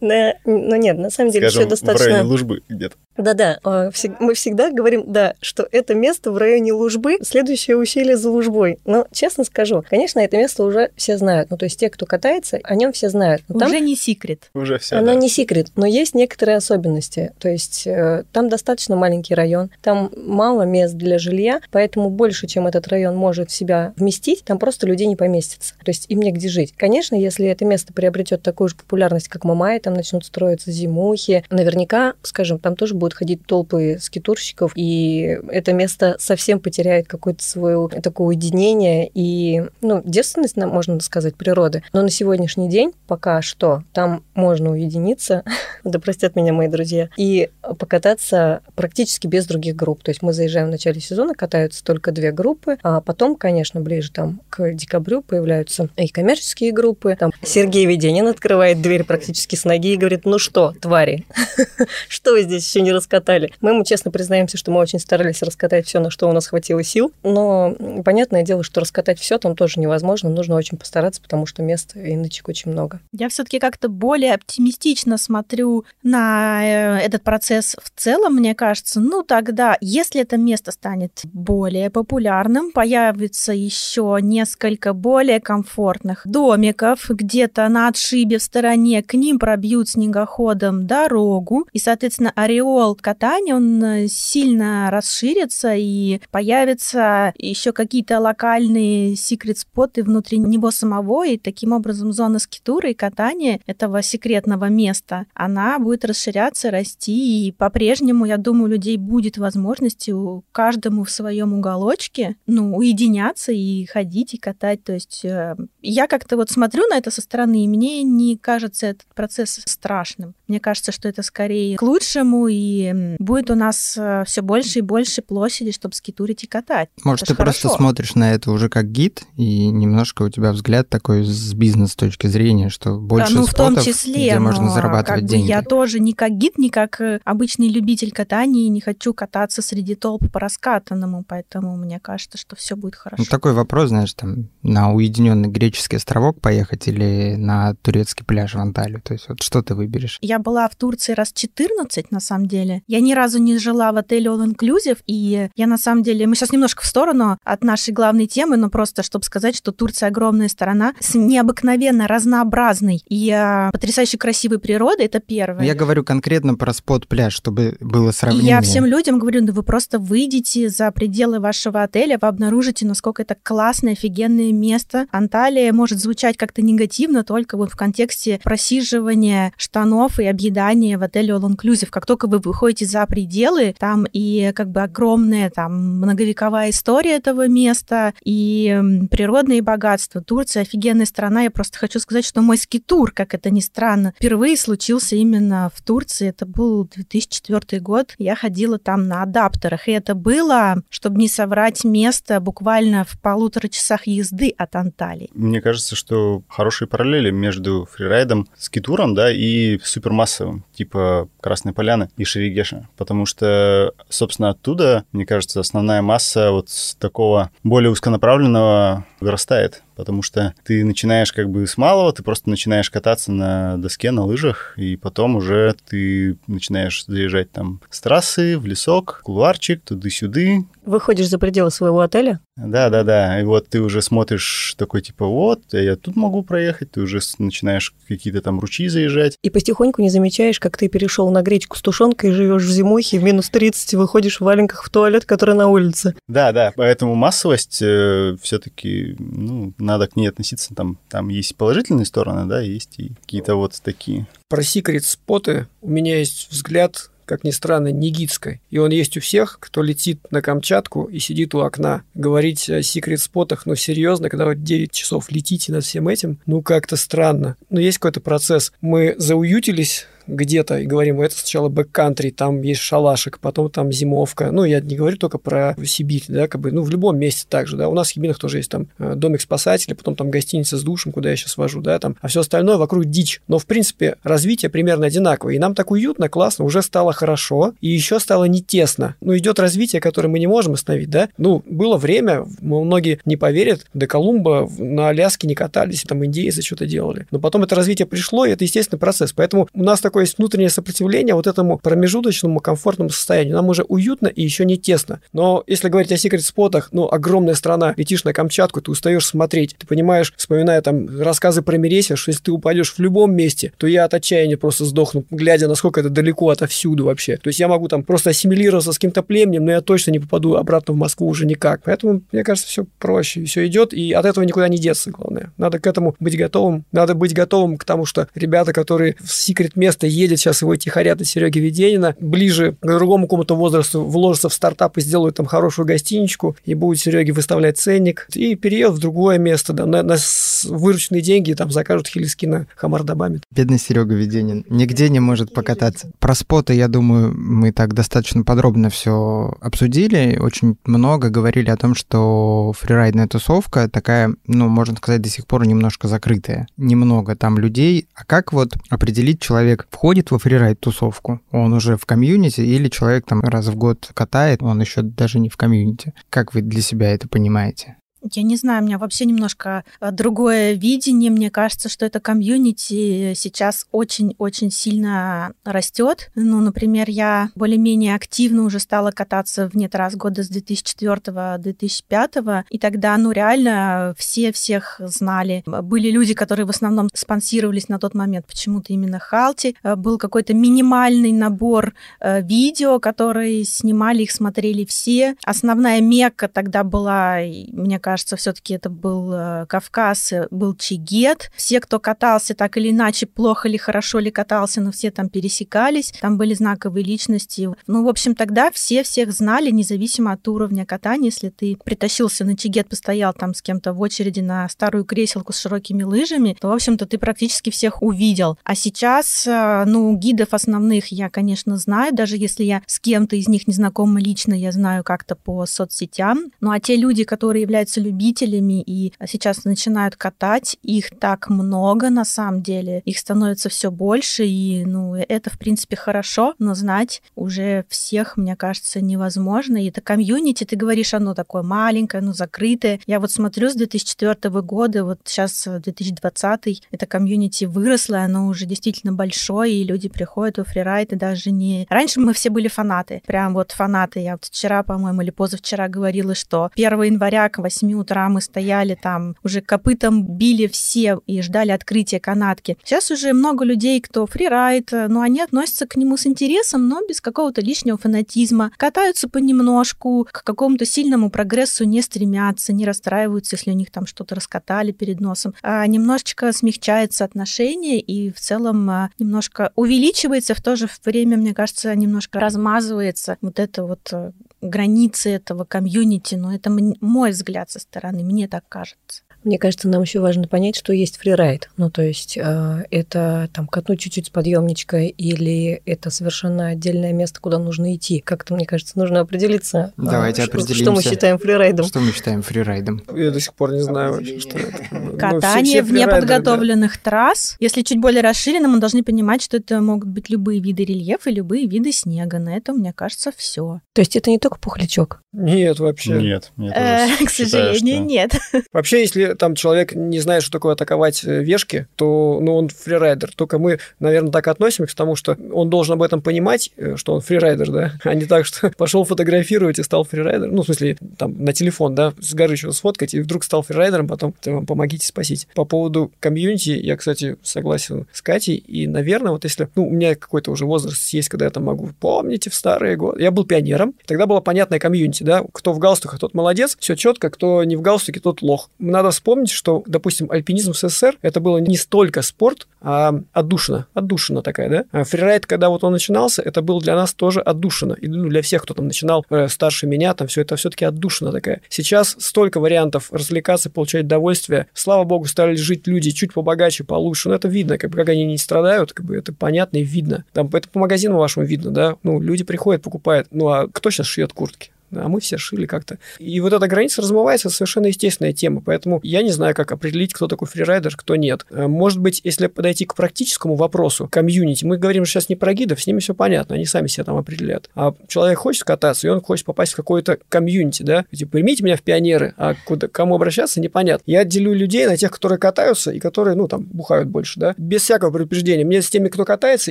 Но нет, на самом деле все Скажем, в достаточно... районе Лужбы где-то. Да-да, всег- мы всегда говорим, да, что это место в районе Лужбы, следующее ущелье за Лужбой. Но, честно скажу, конечно, это место уже все знают. Ну, то есть те, кто катается, о нем все знают. Но там Уже не секрет. Уже все. оно не секрет, но есть некоторые особенности. То есть э, там достаточно маленький район, там мало мест для жилья, поэтому больше, чем этот район может в себя вместить, там просто людей не поместится. То есть им негде жить. Конечно, если это место приобретет такую же популярность, как Мамай, там начнут строиться зимухи, наверняка, скажем, там тоже будут ходить толпы скитурщиков, и это место совсем потеряет какое-то свое такое уединение и, ну, девственность, можно сказать, природы. Но на сегодняшний день пока что там можно уединиться, да простят меня мои друзья, и покататься практически без других групп. То есть мы заезжаем в начале сезона, катаются только две группы, а потом, конечно, ближе там к декабрю появляются и коммерческие группы. Там Сергей Веденин открывает дверь практически с ноги и говорит, ну что, твари, что вы здесь еще не раскатали? Мы ему честно признаемся, что мы очень старались раскатать все, на что у нас хватило сил, но понятное дело, что раскатать все там тоже невозможно, нужно очень постараться, потому что места и нычек очень много. Я все-таки как-то более оптимистично смотрю на э, этот процесс в целом, мне кажется. Ну, тогда, если это место станет более популярным, появится еще несколько более комфортных домиков где-то на отшибе в стороне, к ним пробьют снегоходом дорогу, и, соответственно, ореол катания, он э, сильно расширится, и появятся еще какие-то локальные секрет-споты внутри него самого, и таким образом зона скитура и катания этого секретного места, она будет расширяться, расти, и по-прежнему, я думаю, у людей будет возможность у каждому в своем уголочке, ну, уединяться и ходить и катать. То есть э, я как-то вот смотрю на это со стороны, и мне не кажется этот процесс страшным. Мне кажется, что это скорее к лучшему, и будет у нас все больше и больше площади, чтобы скитурить и катать. Может, Это ты ж просто хорошо. смотришь на это уже как гид, и немножко у тебя взгляд такой с бизнес точки зрения, что больше Да, ну, в том спотов, числе, где можно но зарабатывать как бы деньги. я тоже не как гид, не как э, обычный любитель катания, не хочу кататься среди толп по раскатанному, поэтому мне кажется, что все будет хорошо. Ну, такой вопрос, знаешь, там, на уединенный греческий островок поехать или на турецкий пляж в Анталию? То есть вот что ты выберешь? Я была в Турции раз 14, на самом деле. Я ни разу не жила в отеле All Inclusive, и я на самом деле... Мы сейчас немножко в сторону от нашей главной темы, но просто чтобы сказать, что Турция огромная страна с необыкновенно разнообразной и а, потрясающе красивой природой, это первое. Я говорю конкретно про спот-пляж, чтобы было И сравнение. я всем людям говорю, ну вы просто выйдете за пределы вашего отеля, вы обнаружите, насколько это классное, офигенное место. Анталия может звучать как-то негативно только вот в контексте просиживания штанов и объедания в отеле All Inclusive. Как только вы выходите за пределы, там и как бы огромная там многовековая история этого места, и природные богатства. Турция офигенная страна. Я просто хочу сказать, что мой скитур, как это ни странно, впервые случился именно в Турции. Это был 2004 год. Я ходила там на адаптерах. И это было, чтобы не соврать, место буквально в полутора часах езды от Анталии. Мне кажется, что хорошие параллели между фрирайдом, скитуром, да, и супермассовым, типа Красной Поляны и Шерегеша. Потому что, собственно, оттуда, мне кажется, основная масса вот такого более узконаправленного вырастает. потому что ты начинаешь как бы с малого, ты просто начинаешь кататься на доске, на лыжах, и потом уже ты начинаешь заезжать там с трассы в лесок, кулуарчик, туды-сюды. Выходишь за пределы своего отеля? Да, да, да. И вот ты уже смотришь такой типа, вот, я тут могу проехать, ты уже начинаешь какие-то там ручьи заезжать. И потихоньку не замечаешь, как ты перешел на гречку с тушенкой, живешь в зимухе, в минус 30, выходишь в валенках в туалет, который на улице. Да, да, поэтому массовость э, все-таки, ну, надо к ней относиться. Там, там есть положительные стороны, да, есть и какие-то вот такие. Про секрет-споты у меня есть взгляд как ни странно, нигитской. И он есть у всех, кто летит на Камчатку и сидит у окна. Говорить о секрет-спотах, ну, серьезно, когда вы 9 часов летите над всем этим, ну, как-то странно. Но есть какой-то процесс. Мы зауютились где-то и говорим, это сначала бэккантри, там есть шалашик, потом там зимовка. Ну, я не говорю только про Сибирь, да, как бы, ну, в любом месте также, да. У нас в Ебинах тоже есть там э, домик спасателя, потом там гостиница с душем, куда я сейчас вожу, да, там, а все остальное вокруг дичь. Но, в принципе, развитие примерно одинаковое. И нам так уютно, классно, уже стало хорошо, и еще стало не тесно. Ну, идет развитие, которое мы не можем остановить, да. Ну, было время, многие не поверят, до Колумба на Аляске не катались, там индейцы что-то делали. Но потом это развитие пришло, и это естественный процесс. Поэтому у нас такой есть внутреннее сопротивление вот этому промежуточному комфортному состоянию. Нам уже уютно и еще не тесно. Но если говорить о секрет-спотах, ну, огромная страна, летишь на Камчатку, ты устаешь смотреть. Ты понимаешь, вспоминая там рассказы про Мересия, что если ты упадешь в любом месте, то я от отчаяния просто сдохну, глядя, насколько это далеко отовсюду вообще. То есть я могу там просто ассимилироваться с каким-то племенем, но я точно не попаду обратно в Москву уже никак. Поэтому, мне кажется, все проще, все идет, и от этого никуда не деться, главное. Надо к этому быть готовым. Надо быть готовым к тому, что ребята, которые в секрет место едет сейчас его тихорят и Сереги Веденина, ближе к другому какому-то возрасту вложатся в стартап и сделают там хорошую гостиничку, и будет Сереге выставлять ценник, и переедут в другое место, да, на, на вырученные деньги там закажут хилиски на Хамардабаме. Бедный Серега Веденин нигде не может покататься. Про споты, я думаю, мы так достаточно подробно все обсудили, очень много говорили о том, что фрирайдная тусовка такая, ну, можно сказать, до сих пор немножко закрытая. Немного там людей. А как вот определить, человек входит во фрирайд-тусовку? Он уже в комьюнити или человек там раз в год катает, он еще даже не в комьюнити? Как вы для себя это понимаете? Я не знаю, у меня вообще немножко э, другое видение. Мне кажется, что это комьюнити сейчас очень-очень сильно растет. Ну, например, я более-менее активно уже стала кататься вне трасс года с 2004-2005, и тогда, ну, реально все всех знали. Были люди, которые в основном спонсировались на тот момент почему-то именно Халти. Э, был какой-то минимальный набор э, видео, которые снимали, их смотрели все. Основная мекка тогда была, мне кажется, кажется, все-таки это был э, Кавказ, э, был Чигет. Все, кто катался так или иначе, плохо ли, хорошо ли катался, но все там пересекались. Там были знаковые личности. Ну, в общем, тогда все всех знали, независимо от уровня катания. Если ты притащился на Чигет, постоял там с кем-то в очереди на старую креселку с широкими лыжами, то, в общем-то, ты практически всех увидел. А сейчас, э, ну, гидов основных я, конечно, знаю, даже если я с кем-то из них не знакома лично, я знаю как-то по соцсетям. Ну, а те люди, которые являются любителями и сейчас начинают катать. Их так много на самом деле. Их становится все больше, и ну, это, в принципе, хорошо, но знать уже всех, мне кажется, невозможно. И это комьюнити, ты говоришь, оно такое маленькое, ну, закрытое. Я вот смотрю с 2004 года, вот сейчас 2020, это комьюнити выросло, оно уже действительно большое, и люди приходят в фрирайд, и даже не... Раньше мы все были фанаты, прям вот фанаты. Я вот вчера, по-моему, или позавчера говорила, что 1 января к 8 утра мы стояли там, уже копытом били все и ждали открытия канатки. Сейчас уже много людей, кто фрирайд, но они относятся к нему с интересом, но без какого-то лишнего фанатизма. Катаются понемножку, к какому-то сильному прогрессу не стремятся, не расстраиваются, если у них там что-то раскатали перед носом. А немножечко смягчается отношение и в целом а, немножко увеличивается, в то же время, мне кажется, немножко размазывается вот это вот э, границы этого комьюнити, но это мой взгляд со стороны, мне так кажется. Мне кажется, нам еще важно понять, что есть фрирайд. Ну, то есть э, это там катнуть чуть-чуть с подъемничка или это совершенно отдельное место, куда нужно идти. Как-то, мне кажется, нужно определиться. А, Давайте э, определимся. Что мы считаем фрирайдом. Что мы считаем фрирайдом? Я до сих пор не знаю вообще, что это. Ну, Катание в неподготовленных трасс. Если чуть более расширенно, мы должны понимать, что это могут быть любые виды рельефа и любые виды снега. На этом, мне кажется, все. То есть это не только пухлячок? Нет, вообще. Нет. Э, к сожалению, нет. Вообще, если там человек не знает, что такое атаковать э, вешки, то ну, он фрирайдер. Только мы, наверное, так относимся к тому, что он должен об этом понимать, э, что он фрирайдер, да, а не так, что пошел фотографировать и стал фрирайдером. Ну, в смысле, там, на телефон, да, с горы что сфоткать, и вдруг стал фрирайдером, потом помогите спасить. По поводу комьюнити, я, кстати, согласен с Катей, и, наверное, вот если, ну, у меня какой-то уже возраст есть, когда я там могу, помните, в старые годы, я был пионером, тогда была понятная комьюнити, да, кто в галстуках, тот молодец, все четко, кто не в галстуке, тот лох. Надо вспомнить, что, допустим, альпинизм в СССР это было не столько спорт, а отдушина, отдушина такая, да. А фрирайд, когда вот он начинался, это был для нас тоже отдушина. И ну, для всех, кто там начинал э, старше меня, там все это все-таки отдушина такая. Сейчас столько вариантов развлекаться, получать удовольствие. Слава богу, стали жить люди чуть побогаче, получше. Но это видно, как бы, как они не страдают, как бы это понятно и видно. Там это по магазину вашему видно, да. Ну, люди приходят, покупают. Ну, а кто сейчас шьет куртки? А мы все шили как-то. И вот эта граница размывается, совершенно естественная тема, поэтому я не знаю, как определить, кто такой фрирайдер, кто нет. Э, может быть, если подойти к практическому вопросу, комьюнити, мы говорим сейчас не про гидов, с ними все понятно, они сами себя там определяют. А человек хочет кататься, и он хочет попасть в какое-то комьюнити, да, типа, примите меня в пионеры, а куда, кому обращаться, непонятно. Я делю людей на тех, которые катаются и которые, ну, там, бухают больше, да, без всякого предупреждения. Мне с теми, кто катается,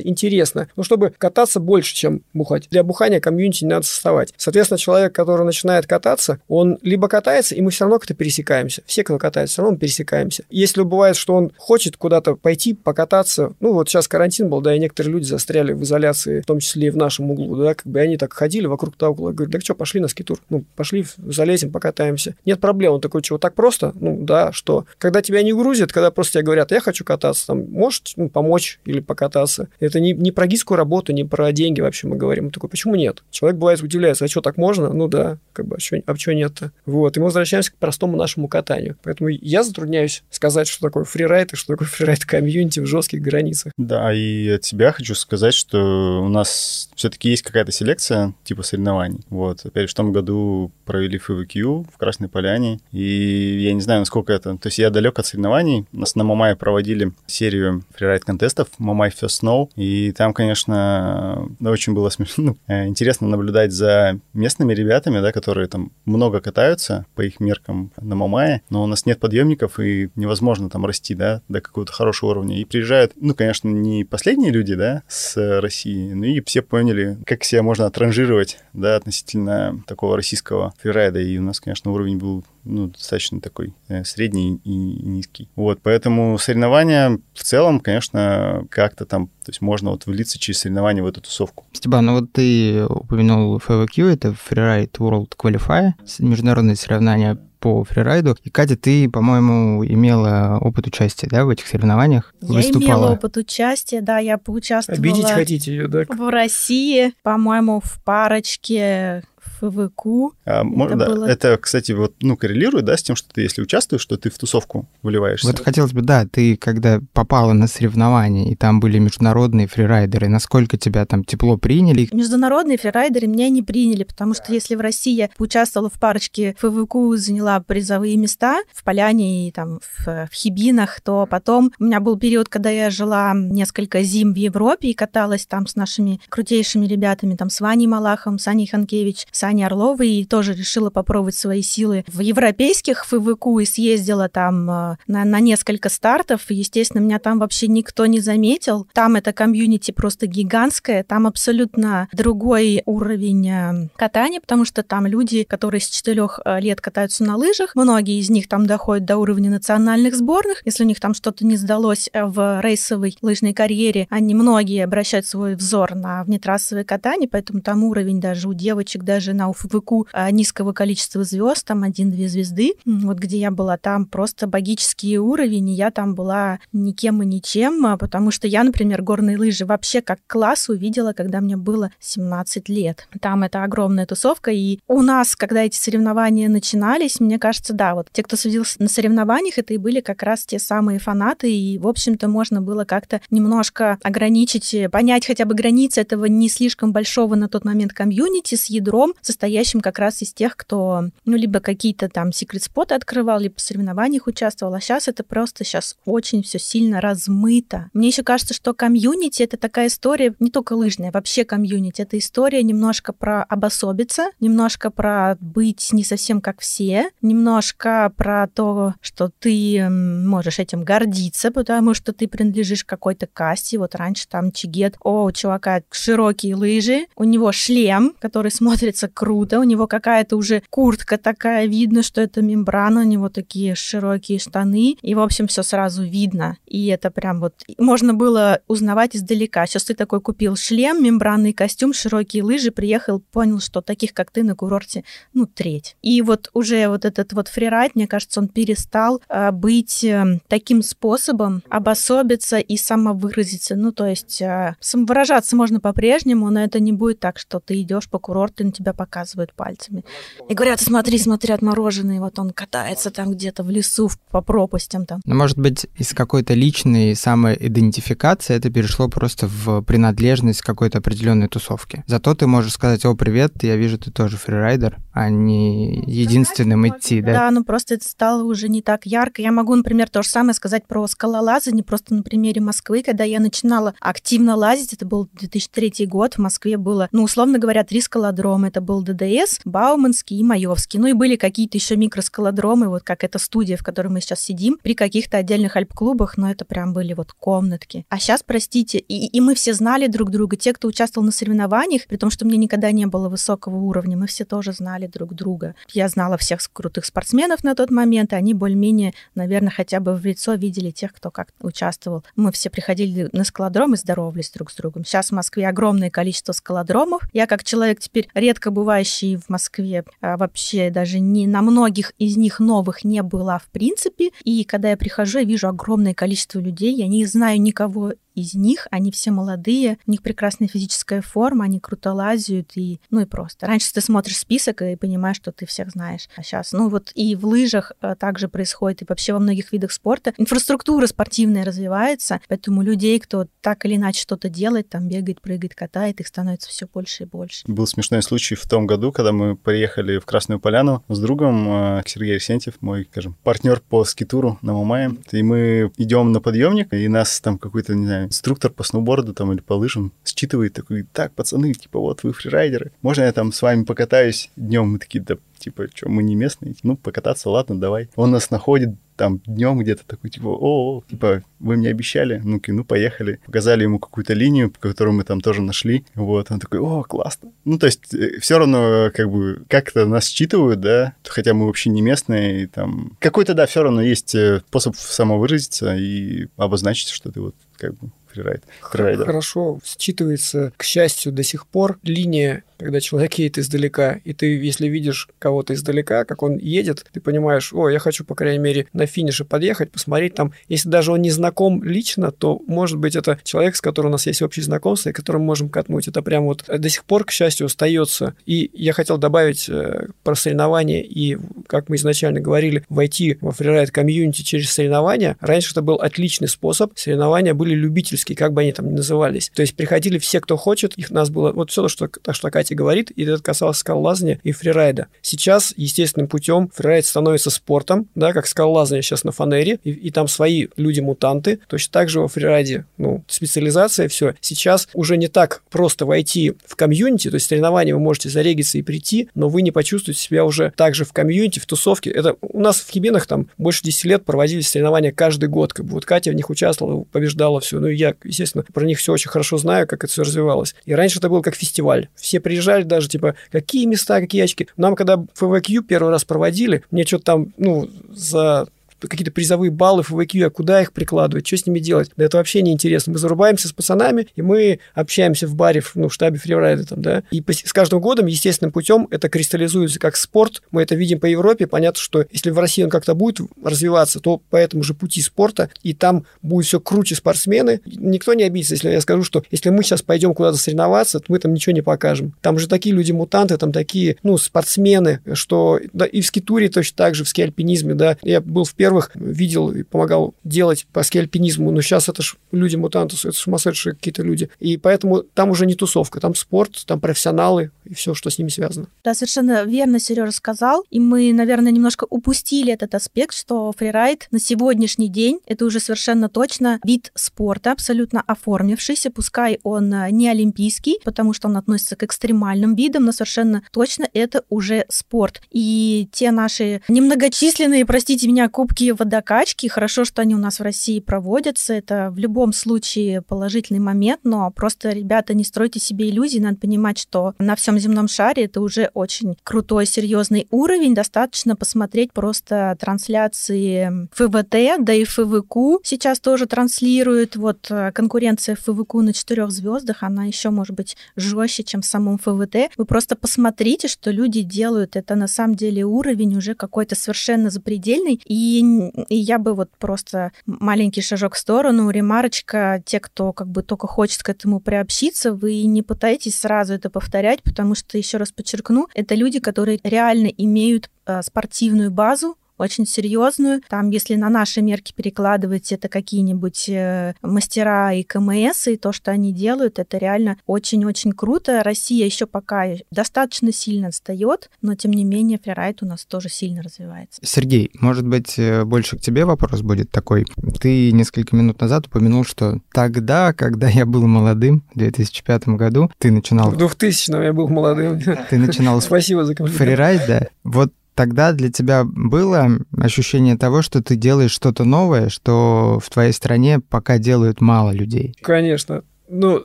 интересно, ну, чтобы кататься больше, чем бухать. Для бухания комьюнити не надо создавать. Соответственно, человек человек, который начинает кататься, он либо катается, и мы все равно как-то пересекаемся. Все, кто катается, все равно пересекаемся. Если бывает, что он хочет куда-то пойти, покататься, ну вот сейчас карантин был, да, и некоторые люди застряли в изоляции, в том числе и в нашем углу, да, как бы они так ходили вокруг того угла, говорят, да что, пошли на скитур, ну, пошли, залезем, покатаемся. Нет проблем, он такой, чего, так просто? Ну, да, что? Когда тебя не грузят, когда просто тебе говорят, я хочу кататься, там, можешь ну, помочь или покататься. Это не, не про гидскую работу, не про деньги вообще мы говорим. Он такой, почему нет? Человек бывает удивляется, а что, так можно? Ну да, как бы, а что, а что нет-то? Вот, и мы возвращаемся к простому нашему катанию. Поэтому я затрудняюсь сказать, что такое фрирайд и что такое фрирайд комьюнити в жестких границах. Да, и от себя хочу сказать, что у нас все-таки есть какая-то селекция типа соревнований. Вот, опять в том году провели FWQ в Красной Поляне, и я не знаю, насколько это... То есть я далек от соревнований. У нас на Мамае проводили серию фрирайд-контестов Мамай First Snow, и там, конечно, очень было смешно, ну, э, интересно наблюдать за местными ребятами, да, которые там много катаются по их меркам на Мамае, но у нас нет подъемников и невозможно там расти, да, до какого-то хорошего уровня. И приезжают, ну, конечно, не последние люди, да, с России, но и все поняли, как себя можно отранжировать, да, относительно такого российского фрирайда. И у нас, конечно, уровень был ну, достаточно такой э, средний и низкий. Вот, поэтому соревнования в целом, конечно, как-то там, то есть можно вот влиться через соревнования в эту тусовку. Степан, ну вот ты упомянул FAVQ, это Freeride World Qualifier, международные соревнования по фрирайду. И, Катя, ты, по-моему, имела опыт участия, да, в этих соревнованиях? Я Выступала. имела опыт участия, да, я поучаствовала... Обидеть хотите ее, да? В России, по-моему, в парочке ФВК. А, это, да, было... это, кстати, вот, ну, коррелирует, да, с тем, что ты, если участвуешь, что ты в тусовку вливаешься. Вот хотелось бы, да, ты когда попала на соревнования, и там были международные фрирайдеры, насколько тебя там тепло приняли? Международные фрирайдеры меня не приняли, потому что если в России я участвовала в парочке ФВК, заняла призовые места в Поляне и там в, в Хибинах, то потом у меня был период, когда я жила несколько зим в Европе и каталась там с нашими крутейшими ребятами, там с Ваней Малахом, с Аней Ханкевич, с Аней Орловой, и тоже решила попробовать свои силы в европейских ФВК и съездила там э, на, на несколько стартов. Естественно, меня там вообще никто не заметил. Там это комьюнити просто гигантское, там абсолютно другой уровень э, катания, потому что там люди, которые с четырех э, лет катаются на лыжах, многие из них там доходят до уровня национальных сборных. Если у них там что-то не сдалось в рейсовой лыжной карьере, они многие обращают свой взор на внетрассовое катание, поэтому там уровень даже у девочек, даже даже на УФВК а, низкого количества звезд, там один-две звезды. Вот где я была, там просто богический уровень, и я там была никем и ничем, а, потому что я, например, горные лыжи вообще как класс увидела, когда мне было 17 лет. Там это огромная тусовка, и у нас, когда эти соревнования начинались, мне кажется, да, вот те, кто судил на соревнованиях, это и были как раз те самые фанаты, и, в общем-то, можно было как-то немножко ограничить, понять хотя бы границы этого не слишком большого на тот момент комьюнити с ядром, со состоящим как раз из тех, кто, ну, либо какие-то там секрет-споты открывал, либо в соревнованиях участвовал, а сейчас это просто сейчас очень все сильно размыто. Мне еще кажется, что комьюнити — это такая история, не только лыжная, вообще комьюнити, это история немножко про обособиться, немножко про быть не совсем как все, немножко про то, что ты можешь этим гордиться, потому что ты принадлежишь какой-то касте. Вот раньше там Чигет, о, у чувака широкие лыжи, у него шлем, который смотрится круто, у него какая-то уже куртка такая, видно, что это мембрана, у него такие широкие штаны, и, в общем, все сразу видно. И это прям вот можно было узнавать издалека. Сейчас ты такой купил шлем, мембранный костюм, широкие лыжи, приехал, понял, что таких, как ты, на курорте, ну, треть. И вот уже вот этот вот фрирайд, мне кажется, он перестал э, быть э, таким способом обособиться и самовыразиться. Ну, то есть э, самовыражаться можно по-прежнему, но это не будет так, что ты идешь по курорту, и на тебя показывают пальцами. И говорят, смотри, смотри, отмороженный, вот он катается там где-то в лесу по пропастям там. Ну, может быть, из какой-то личной самоидентификации это перешло просто в принадлежность какой-то определенной тусовки. Зато ты можешь сказать, о, привет, я вижу, ты тоже фрирайдер, а не единственным идти, да? Да, ну просто это стало уже не так ярко. Я могу, например, то же самое сказать про скалолазание, просто на примере Москвы, когда я начинала активно лазить, это был 2003 год, в Москве было, ну, условно говоря, три скалодрома. Это был ДДС, Бауманский и Маевский. Ну и были какие-то еще микроскалодромы, вот как эта студия, в которой мы сейчас сидим, при каких-то отдельных альп-клубах, но это прям были вот комнатки. А сейчас, простите, и, и мы все знали друг друга, те, кто участвовал на соревнованиях, при том, что мне никогда не было высокого уровня, мы все тоже знали друг друга. Я знала всех крутых спортсменов на тот момент, и они более-менее, наверное, хотя бы в лицо видели тех, кто как участвовал. Мы все приходили на скалодром и здоровались друг с другом. Сейчас в Москве огромное количество скалодромов. Я как человек теперь редко бывающий в Москве, а вообще даже не на многих из них новых не была в принципе. И когда я прихожу, я вижу огромное количество людей. Я не знаю никого из них, они все молодые, у них прекрасная физическая форма, они круто лазят, и, ну и просто. Раньше ты смотришь список и понимаешь, что ты всех знаешь. А сейчас, ну вот и в лыжах э, также происходит, и вообще во многих видах спорта. Инфраструктура спортивная развивается, поэтому людей, кто так или иначе что-то делает, там бегает, прыгает, катает, их становится все больше и больше. Был смешной случай в том году, когда мы приехали в Красную Поляну с другом, э, Сергей Арсентьев, мой, скажем, партнер по скитуру на Мамае, и мы идем на подъемник, и нас там какой-то, не знаю, инструктор по сноуборду там или по лыжам считывает такой, так, пацаны, типа, вот вы фрирайдеры, можно я там с вами покатаюсь днем? Мы такие, да, типа, что, мы не местные? Ну, покататься, ладно, давай. Он нас находит, там днем где-то такой, типа, о, типа, вы мне обещали, ну-ка, ну, поехали. Показали ему какую-то линию, которую мы там тоже нашли. Вот, он такой, о, классно. Ну, то есть, э, все равно, как бы, как-то нас считывают, да, хотя мы вообще не местные, и там... Какой-то, да, все равно есть э, способ самовыразиться и обозначить, что ты вот, как бы, фрирайд. Фрирайдер. Хорошо считывается, к счастью, до сих пор линия когда человек едет издалека, и ты, если видишь кого-то издалека, как он едет, ты понимаешь, о, я хочу, по крайней мере, на финише подъехать, посмотреть там, если даже он не знаком лично, то, может быть, это человек, с которым у нас есть общее знакомство, и которым можем катнуть. Это прям вот до сих пор, к счастью, остается. И я хотел добавить э, про соревнования, и, как мы изначально говорили, войти во фрирайд комьюнити через соревнования. Раньше это был отличный способ. Соревнования были любительские, как бы они там ни назывались. То есть приходили все, кто хочет, их нас было, вот все, что, то, что Катя говорит, и это касалось скалолазания и фрирайда. Сейчас естественным путем фрирайд становится спортом, да, как скалолазание сейчас на фанере, и, и там свои люди-мутанты. Точно так же во фрирайде, ну, специализация, все. Сейчас уже не так просто войти в комьюнити, то есть соревнования вы можете зарегиться и прийти, но вы не почувствуете себя уже также в комьюнити, в тусовке. Это у нас в Хибинах там больше 10 лет проводились соревнования каждый год. Как бы вот Катя в них участвовала, побеждала все. Ну, и я, естественно, про них все очень хорошо знаю, как это все развивалось. И раньше это было как фестиваль. Все приезжали даже, типа, какие места, какие очки. Нам, когда ФВК первый раз проводили, мне что-то там, ну, за какие-то призовые баллы FAQ, а куда их прикладывать, что с ними делать. Да это вообще не интересно. Мы зарубаемся с пацанами, и мы общаемся в баре, ну, в штабе фриврайда там, да. И с каждым годом естественным путем это кристаллизуется как спорт. Мы это видим по Европе. Понятно, что если в России он как-то будет развиваться, то по этому же пути спорта, и там будет все круче спортсмены. Никто не обидится, если я скажу, что если мы сейчас пойдем куда-то соревноваться, то мы там ничего не покажем. Там же такие люди-мутанты, там такие, ну, спортсмены, что да, и в скитуре точно так же, в скиальпинизме, да. Я был в первом во-первых, видел и помогал делать по ски-альпинизму, но сейчас это ж люди-мутанты, это сумасшедшие какие-то люди. И поэтому там уже не тусовка, там спорт, там профессионалы и все, что с ними связано. Да, совершенно верно Сережа сказал. И мы, наверное, немножко упустили этот аспект, что фрирайд на сегодняшний день это уже совершенно точно вид спорта, абсолютно оформившийся, пускай он э, не олимпийский, потому что он относится к экстремальным видам, но совершенно точно это уже спорт. И те наши немногочисленные, простите меня, кубки водокачки, хорошо, что они у нас в России проводятся, это в любом случае положительный момент, но просто, ребята, не стройте себе иллюзий, надо понимать, что на всем земном шаре это уже очень крутой, серьезный уровень, достаточно посмотреть просто трансляции ФВТ, да и ФВК сейчас тоже транслируют, вот э, конкуренция ФВК на четырех звездах, она еще может быть жестче, чем в самом ФВТ. Вы просто посмотрите, что люди делают. Это на самом деле уровень уже какой-то совершенно запредельный. И, и я бы вот просто маленький шажок в сторону, ремарочка, те, кто как бы только хочет к этому приобщиться, вы не пытайтесь сразу это повторять, потому что, еще раз подчеркну, это люди, которые реально имеют э, спортивную базу, очень серьезную. Там, если на наши мерки перекладывать, это какие-нибудь э, мастера и КМС, и то, что они делают, это реально очень-очень круто. Россия еще пока достаточно сильно отстает, но тем не менее фрирайд у нас тоже сильно развивается. Сергей, может быть, э, больше к тебе вопрос будет такой. Ты несколько минут назад упомянул, что тогда, когда я был молодым, в 2005 году, ты начинал... В 2000 я был молодым. Ты начинал... Спасибо за комплимент. Фрирайд, да. Вот тогда для тебя было ощущение того, что ты делаешь что-то новое, что в твоей стране пока делают мало людей? Конечно. Ну,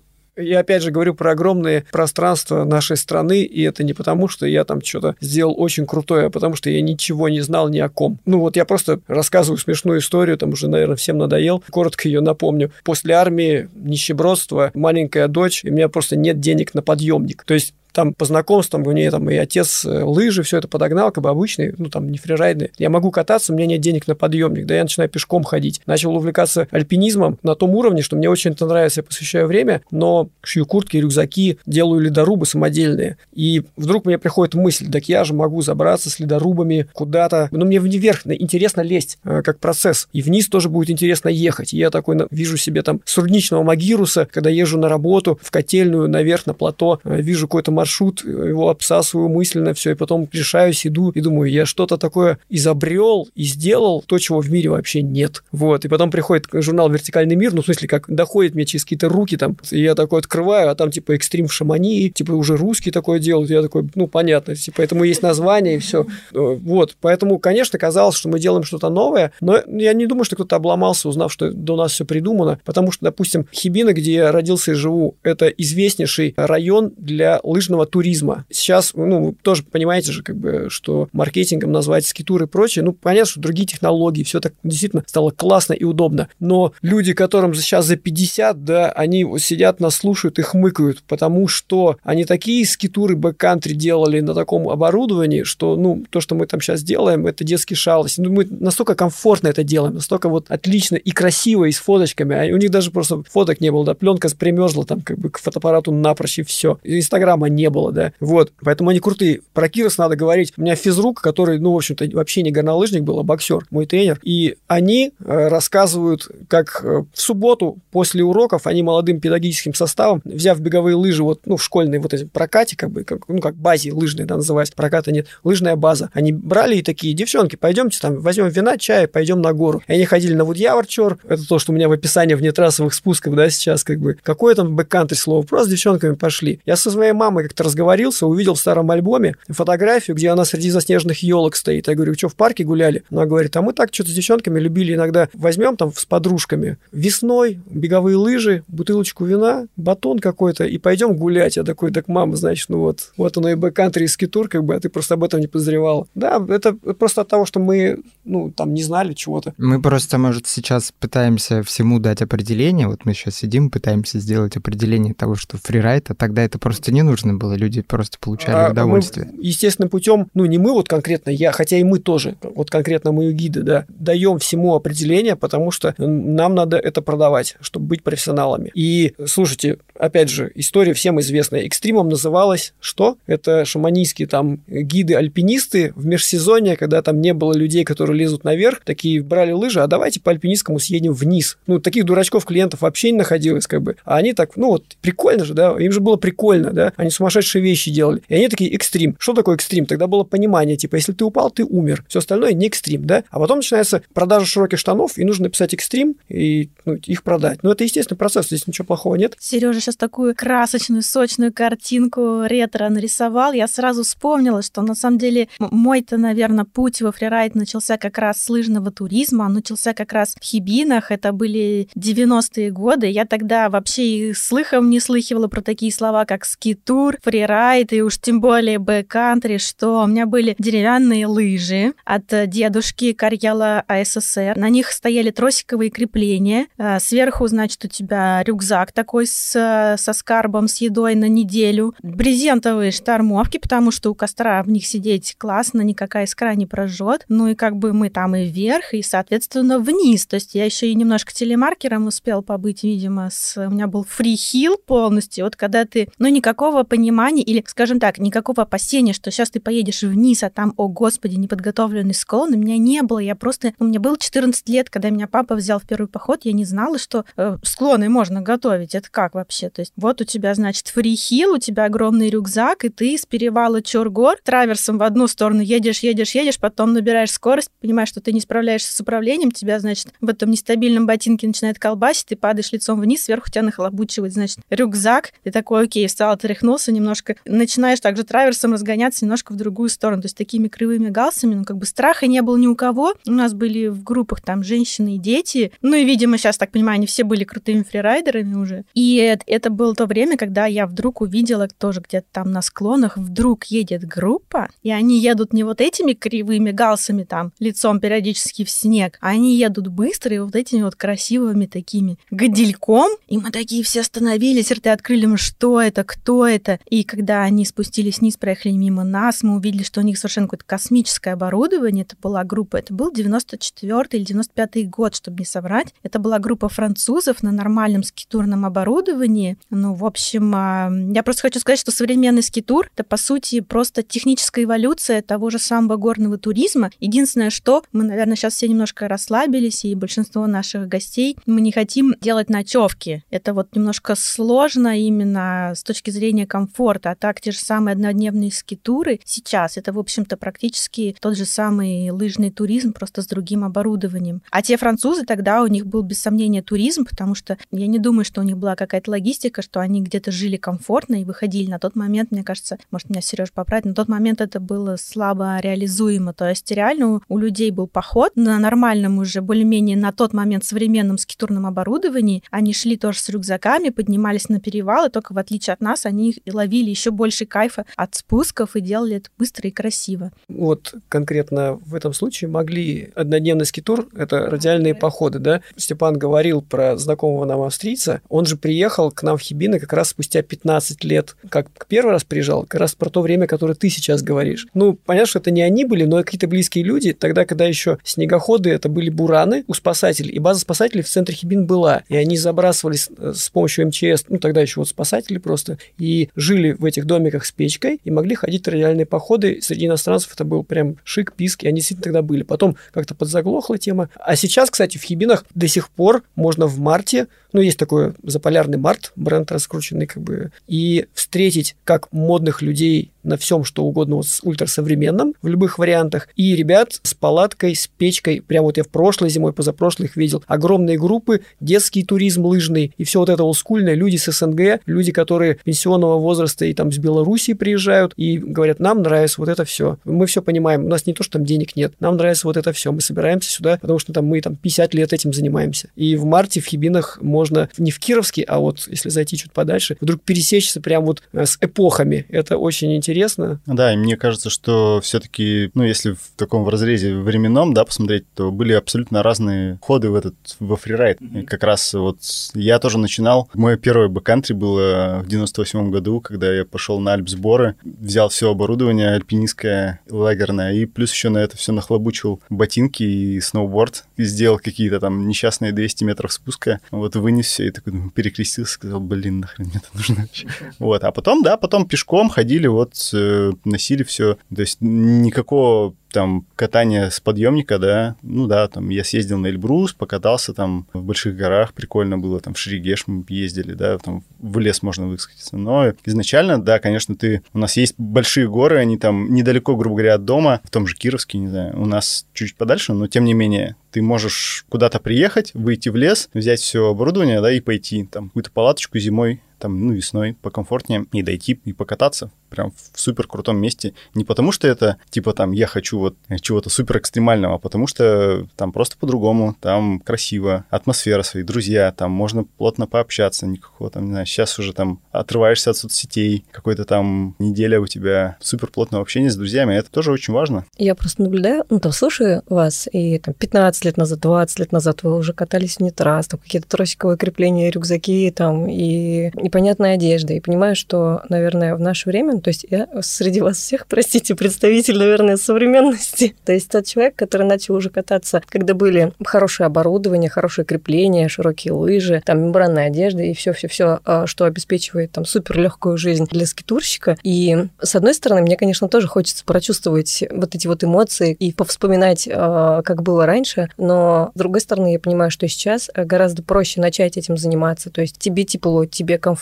я опять же говорю про огромные пространства нашей страны, и это не потому, что я там что-то сделал очень крутое, а потому что я ничего не знал ни о ком. Ну вот я просто рассказываю смешную историю, там уже, наверное, всем надоел. Коротко ее напомню. После армии нищебродство, маленькая дочь, и у меня просто нет денег на подъемник. То есть там по знакомствам у нее там и отец э, лыжи, все это подогнал, как бы обычный, ну там не фрирайдный. Я могу кататься, у меня нет денег на подъемник, да я начинаю пешком ходить. Начал увлекаться альпинизмом на том уровне, что мне очень это нравится, я посвящаю время, но шью куртки, рюкзаки, делаю ледорубы самодельные. И вдруг мне приходит мысль, так я же могу забраться с ледорубами куда-то, ну мне вверх интересно лезть, э, как процесс, и вниз тоже будет интересно ехать. И я такой вижу себе там с рудничного Магируса, когда езжу на работу в котельную наверх на плато, э, вижу какой-то маршрут маршрут, его обсасываю мысленно все, и потом решаюсь, иду и думаю, я что-то такое изобрел и сделал, то, чего в мире вообще нет. Вот, и потом приходит журнал «Вертикальный мир», ну, в смысле, как доходит мне через какие-то руки там, и я такой открываю, а там, типа, экстрим в шамани, типа, уже русские такое делают, я такой, ну, понятно, типа, поэтому есть название и все. Вот, поэтому, конечно, казалось, что мы делаем что-то новое, но я не думаю, что кто-то обломался, узнав, что до нас все придумано, потому что, допустим, Хибина, где я родился и живу, это известнейший район для лыжного лыжного туризма. Сейчас, ну, тоже понимаете же, как бы, что маркетингом назвать скитур и прочее, ну, понятно, что другие технологии, все так действительно стало классно и удобно. Но люди, которым сейчас за 50, да, они сидят, нас слушают и хмыкают, потому что они такие скитуры бэккантри делали на таком оборудовании, что, ну, то, что мы там сейчас делаем, это детские шалости. Ну, мы настолько комфортно это делаем, настолько вот отлично и красиво, и с фоточками. А у них даже просто фоток не было, да, пленка примерзла там как бы к фотоаппарату напрочь и все. Инстаграма не было, да. Вот, поэтому они крутые. Про Кирос надо говорить. У меня физрук, который, ну, в общем-то, вообще не горнолыжник был, а боксер, мой тренер. И они э, рассказывают, как э, в субботу после уроков они молодым педагогическим составом, взяв беговые лыжи вот, ну, в школьной вот эти прокате, как бы, как, ну, как базе лыжной, да, называется, проката нет, лыжная база. Они брали и такие, девчонки, пойдемте там, возьмем вина, чая, пойдем на гору. И они ходили на Вудьяварчор, это то, что у меня в описании внетрассовых спусков, да, сейчас, как бы, какое там бэккантри слово, просто с девчонками пошли. Я со своей мамой как-то разговорился, увидел в старом альбоме фотографию, где она среди заснеженных елок стоит. Я говорю, что, в парке гуляли? Она говорит, а мы так что-то с девчонками любили иногда возьмем там с подружками весной беговые лыжи, бутылочку вина, батон какой-то и пойдем гулять. Я такой, так мама, значит, ну вот, вот оно и бэккантри и скитур, как бы, а ты просто об этом не подозревала. Да, это просто от того, что мы, ну, там, не знали чего-то. Мы просто, может, сейчас пытаемся всему дать определение. Вот мы сейчас сидим, пытаемся сделать определение того, что фрирайд, а тогда это просто не нужно было, люди просто получали А, удовольствие. Мы, естественным путем, ну не мы вот конкретно, я, хотя и мы тоже, вот конкретно мы гиды, да, даем всему определение, потому что нам надо это продавать, чтобы быть профессионалами. И, слушайте, опять же, история всем известная. Экстримом называлась что? Это шаманистские там гиды-альпинисты в межсезонье, когда там не было людей, которые лезут наверх, такие брали лыжи, а давайте по альпинистскому съедем вниз. Ну, таких дурачков клиентов вообще не находилось, как бы. А они так, ну вот, прикольно же, да, им же было прикольно, да, они сумасшедшие вещи делали. И они такие, экстрим. Что такое экстрим? Тогда было понимание, типа, если ты упал, ты умер. Все остальное не экстрим, да. А потом начинается продажа широких штанов, и нужно написать экстрим и ну, их продать. Ну, это естественный процесс, здесь ничего плохого нет. Сережа сейчас такую красочную, сочную картинку ретро нарисовал. Я сразу вспомнила, что на самом деле мой-то, наверное, путь во фрирайд начался как раз с лыжного туризма, он начался как раз в Хибинах, это были 90-е годы. Я тогда вообще и слыхом не слыхивала про такие слова, как скитур, фрирайд и уж тем более бэккантри, что у меня были деревянные лыжи от дедушки Карьяла АССР. На них стояли тросиковые крепления. А, сверху, значит, у тебя рюкзак такой с, со скарбом, с едой на неделю. Брезентовые штормовки, потому что у костра в них сидеть классно, никакая искра не прожжет. Ну и как бы мы там и вверх, и, соответственно, вниз. То есть я еще и немножко телемаркером успел побыть, видимо, с... у меня был фрихил полностью. Вот когда ты, ну, никакого понимания или, скажем так, никакого опасения, что сейчас ты поедешь вниз, а там, о господи, неподготовленный склон, у меня не было. Я просто, у меня было 14 лет, когда меня папа взял в первый поход, я не знала, что э, склоны можно готовить. Это как вообще? То есть вот у тебя, значит, фрихил, у тебя огромный рюкзак, и ты с перевала Чоргор траверсом в одну сторону едешь, едешь, едешь, потом набираешь скорость, понимаешь, что ты не справляешься с управлением, тебя, значит, в этом нестабильном ботинке начинает колбасить, ты падаешь лицом вниз, сверху тебя нахлобучивает, значит, рюкзак, ты такой, окей, встал, отряхнулся немножко, начинаешь также траверсом разгоняться немножко в другую сторону, то есть такими кривыми галсами, ну, как бы страха не было ни у кого, у нас были в группах там женщины и дети, ну, и, видимо, сейчас, так понимаю, они все были крутыми фрирайдерами уже, и это, было то время, когда я вдруг увидела тоже где-то там на склонах, вдруг едет группа, и они едут не вот этими кривыми галсами там, лицом периодически в снег, а они едут быстро и вот этими вот красивыми такими гадельком, и мы такие все остановились, рты открыли, мы что это, кто это, и когда они спустились вниз, проехали мимо нас, мы увидели, что у них совершенно какое-то космическое оборудование, это была группа, это был 94 или 95 год, чтобы не соврать, это была группа французов на нормальном скитурном оборудовании, ну, в общем, а, я просто хочу сказать, что современный скитур — это, по сути, просто техническая эволюция того же самого горного туризма. Единственное, что мы, наверное, сейчас все немножко расслабились, и большинство наших гостей, мы не хотим делать ночевки. Это вот немножко сложно именно с точки зрения комфорта. А так, те же самые однодневные скитуры сейчас, это, в общем-то, практически тот же самый лыжный туризм, просто с другим оборудованием. А те французы тогда, у них был без сомнения туризм, потому что я не думаю, что у них была какая-то логистика, что они где-то жили комфортно и выходили. На тот момент, мне кажется, может, меня Сереж поправит, на тот момент это было слабо реализуемо. То есть реально у людей был поход на нормальном уже более-менее на тот момент современном скитурном оборудовании. Они шли тоже с рюкзаками, поднимались на перевалы, только в отличие от нас, они ловили еще больше кайфа от спусков и делали это быстро и красиво. Вот конкретно в этом случае могли однодневный скитур, это радиальные походы, да? Степан говорил про знакомого нам австрийца, он же приехал к нам в Хибины как раз спустя 15 лет, как первый раз приезжал, как раз про то время, которое ты сейчас говоришь. Ну, понятно, что это не они были, но какие-то близкие люди, тогда, когда еще снегоходы, это были бураны у спасателей, и база спасателей в центре Хибин была, и они забрасывались э, с помощью МЧС, ну, тогда еще вот спасатели просто, и жили в этих домиках с печкой, и могли ходить в радиальные походы, среди иностранцев это был прям шик, писк, и они действительно тогда были. Потом как-то подзаглохла тема. А сейчас, кстати, в Хибинах до сих пор можно в марте, ну, есть такой заполярный март, бренд раскрученный, как бы, и встретить как модных людей на всем, что угодно, вот с ультрасовременным, в любых вариантах, и ребят с палаткой, с печкой, прям вот я в прошлой зимой, позапрошлой их видел, огромные группы, детский туризм лыжный, и все вот это олдскульное, люди с СНГ, люди, которые пенсионного возраста и там с Белоруссии приезжают, и говорят, нам нравится вот это все, мы все понимаем, у нас не то, что там денег нет, нам нравится вот это все, мы собираемся сюда, потому что там мы там 50 лет этим занимаемся. И в марте в Хибинах можно не в Кировске, а вот если зайти чуть подальше, вдруг пересечься прям вот э, с эпохами, это очень интересно. Да, и мне кажется, что все-таки, ну, если в таком в разрезе временном, да, посмотреть, то были абсолютно разные ходы в этот, во фрирайд. И как раз вот я тоже начинал, мой первый бэккантри было в 98 году, когда я пошел на альп-сборы, взял все оборудование альпинистское, лагерное, и плюс еще на это все нахлобучил ботинки и сноуборд, и сделал какие-то там несчастные 200 метров спуска, вот вынес все и такой перекрестился, сказал, блин, нахрен мне это нужно вообще. Вот, а потом, да, потом пешком ходили, вот, э, носили все, то есть никакого там катание с подъемника, да, ну да, там я съездил на Эльбрус, покатался там в больших горах, прикольно было, там в Шерегеш мы ездили, да, там в лес можно выскочиться. Но изначально, да, конечно, ты, у нас есть большие горы, они там недалеко, грубо говоря, от дома, в том же Кировске, не знаю, у нас чуть подальше, но тем не менее, ты можешь куда-то приехать, выйти в лес, взять все оборудование, да, и пойти там какую-то палаточку зимой там, ну, весной покомфортнее и дойти и покататься прям в супер крутом месте. Не потому что это, типа, там, я хочу вот чего-то супер экстремального, а потому что там просто по-другому, там красиво, атмосфера свои, друзья, там можно плотно пообщаться, никакого там, не знаю, сейчас уже там отрываешься от соцсетей, какой-то там неделя у тебя супер плотного общения с друзьями, это тоже очень важно. Я просто наблюдаю, ну, там, слушаю вас, и там 15 лет назад, 20 лет назад вы уже катались в нитрас, там какие-то тросиковые крепления, рюкзаки, там, и непонятная одежда, и понимаю, что, наверное, в наше время то есть я среди вас всех, простите, представитель, наверное, современности. То есть тот человек, который начал уже кататься, когда были хорошее оборудование, хорошее крепление, широкие лыжи, там мембранная одежда и все-все-все, а, что обеспечивает там супер легкую жизнь для скитурщика. И с одной стороны, мне, конечно, тоже хочется прочувствовать вот эти вот эмоции и повспоминать, а, как было раньше, но с другой стороны, я понимаю, что сейчас гораздо проще начать этим заниматься. То есть тебе тепло, тебе комфортно,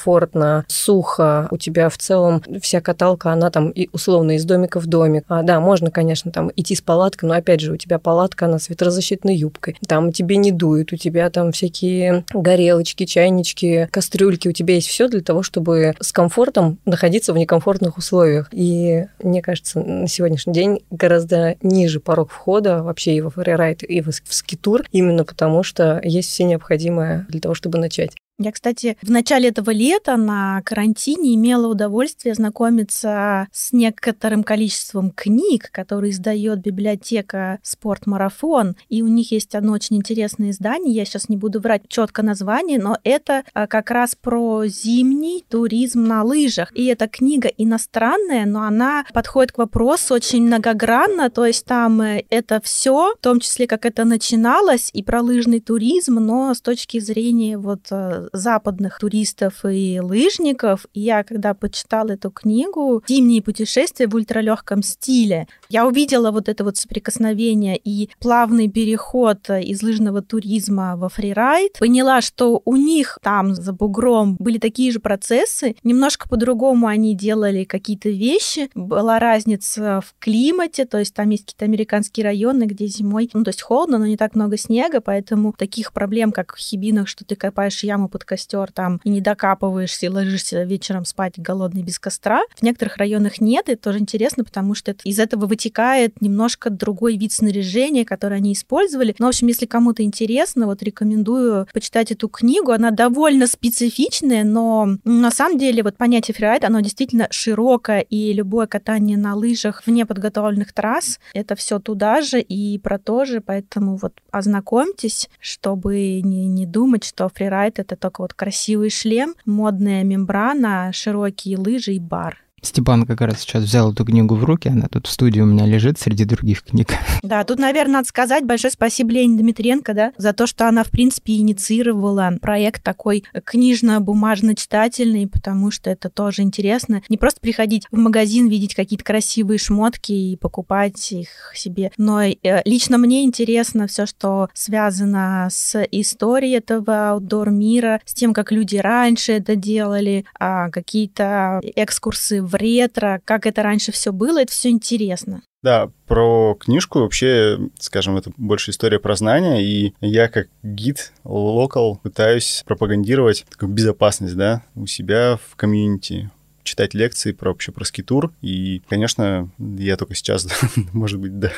сухо, у тебя в целом вся каталка, она там и условно из домика в домик. А, да, можно, конечно, там идти с палаткой, но опять же, у тебя палатка, она с ветрозащитной юбкой. Там тебе не дует, у тебя там всякие горелочки, чайнички, кастрюльки, у тебя есть все для того, чтобы с комфортом находиться в некомфортных условиях. И мне кажется, на сегодняшний день гораздо ниже порог входа вообще и во фрирайд, и в скитур, именно потому что есть все необходимое для того, чтобы начать. Я, кстати, в начале этого лета на карантине имела удовольствие знакомиться с некоторым количеством книг, которые издает библиотека «Спортмарафон». И у них есть одно очень интересное издание, я сейчас не буду врать четко название, но это а, как раз про зимний туризм на лыжах. И эта книга иностранная, но она подходит к вопросу очень многогранно, то есть там э, это все, в том числе как это начиналось, и про лыжный туризм, но с точки зрения вот э, западных туристов и лыжников. И я, когда почитала эту книгу «Зимние путешествия в ультралегком стиле», я увидела вот это вот соприкосновение и плавный переход из лыжного туризма во фрирайд. Поняла, что у них там за бугром были такие же процессы. Немножко по-другому они делали какие-то вещи. Была разница в климате, то есть там есть какие-то американские районы, где зимой, ну, то есть холодно, но не так много снега, поэтому таких проблем, как в Хибинах, что ты копаешь яму под костер там и не докапываешься и ложишься вечером спать голодный без костра. В некоторых районах нет, и это тоже интересно, потому что это, из этого вытекает немножко другой вид снаряжения, который они использовали. Но, в общем, если кому-то интересно, вот рекомендую почитать эту книгу. Она довольно специфичная, но на самом деле вот понятие фрирайд, оно действительно широкое, и любое катание на лыжах вне подготовленных трасс, это все туда же и про то же, поэтому вот ознакомьтесь, чтобы не, не думать, что фрирайд — это только вот красивый шлем, модная мембрана, широкие лыжи и бар. Степан как раз сейчас взял эту книгу в руки, она тут в студии у меня лежит среди других книг. Да, тут, наверное, надо сказать большое спасибо Лене Дмитренко, да, за то, что она, в принципе, инициировала проект такой книжно-бумажно-читательный, потому что это тоже интересно. Не просто приходить в магазин, видеть какие-то красивые шмотки и покупать их себе, но э, лично мне интересно все, что связано с историей этого аутдор мира, с тем, как люди раньше это делали, а какие-то экскурсы в ретро, как это раньше все было, это все интересно. Да, про книжку вообще, скажем, это больше история про знания, и я как гид, локал, пытаюсь пропагандировать такую безопасность, да, у себя в комьюнити, читать лекции про вообще про скитур. И, конечно, я только сейчас, может быть, да,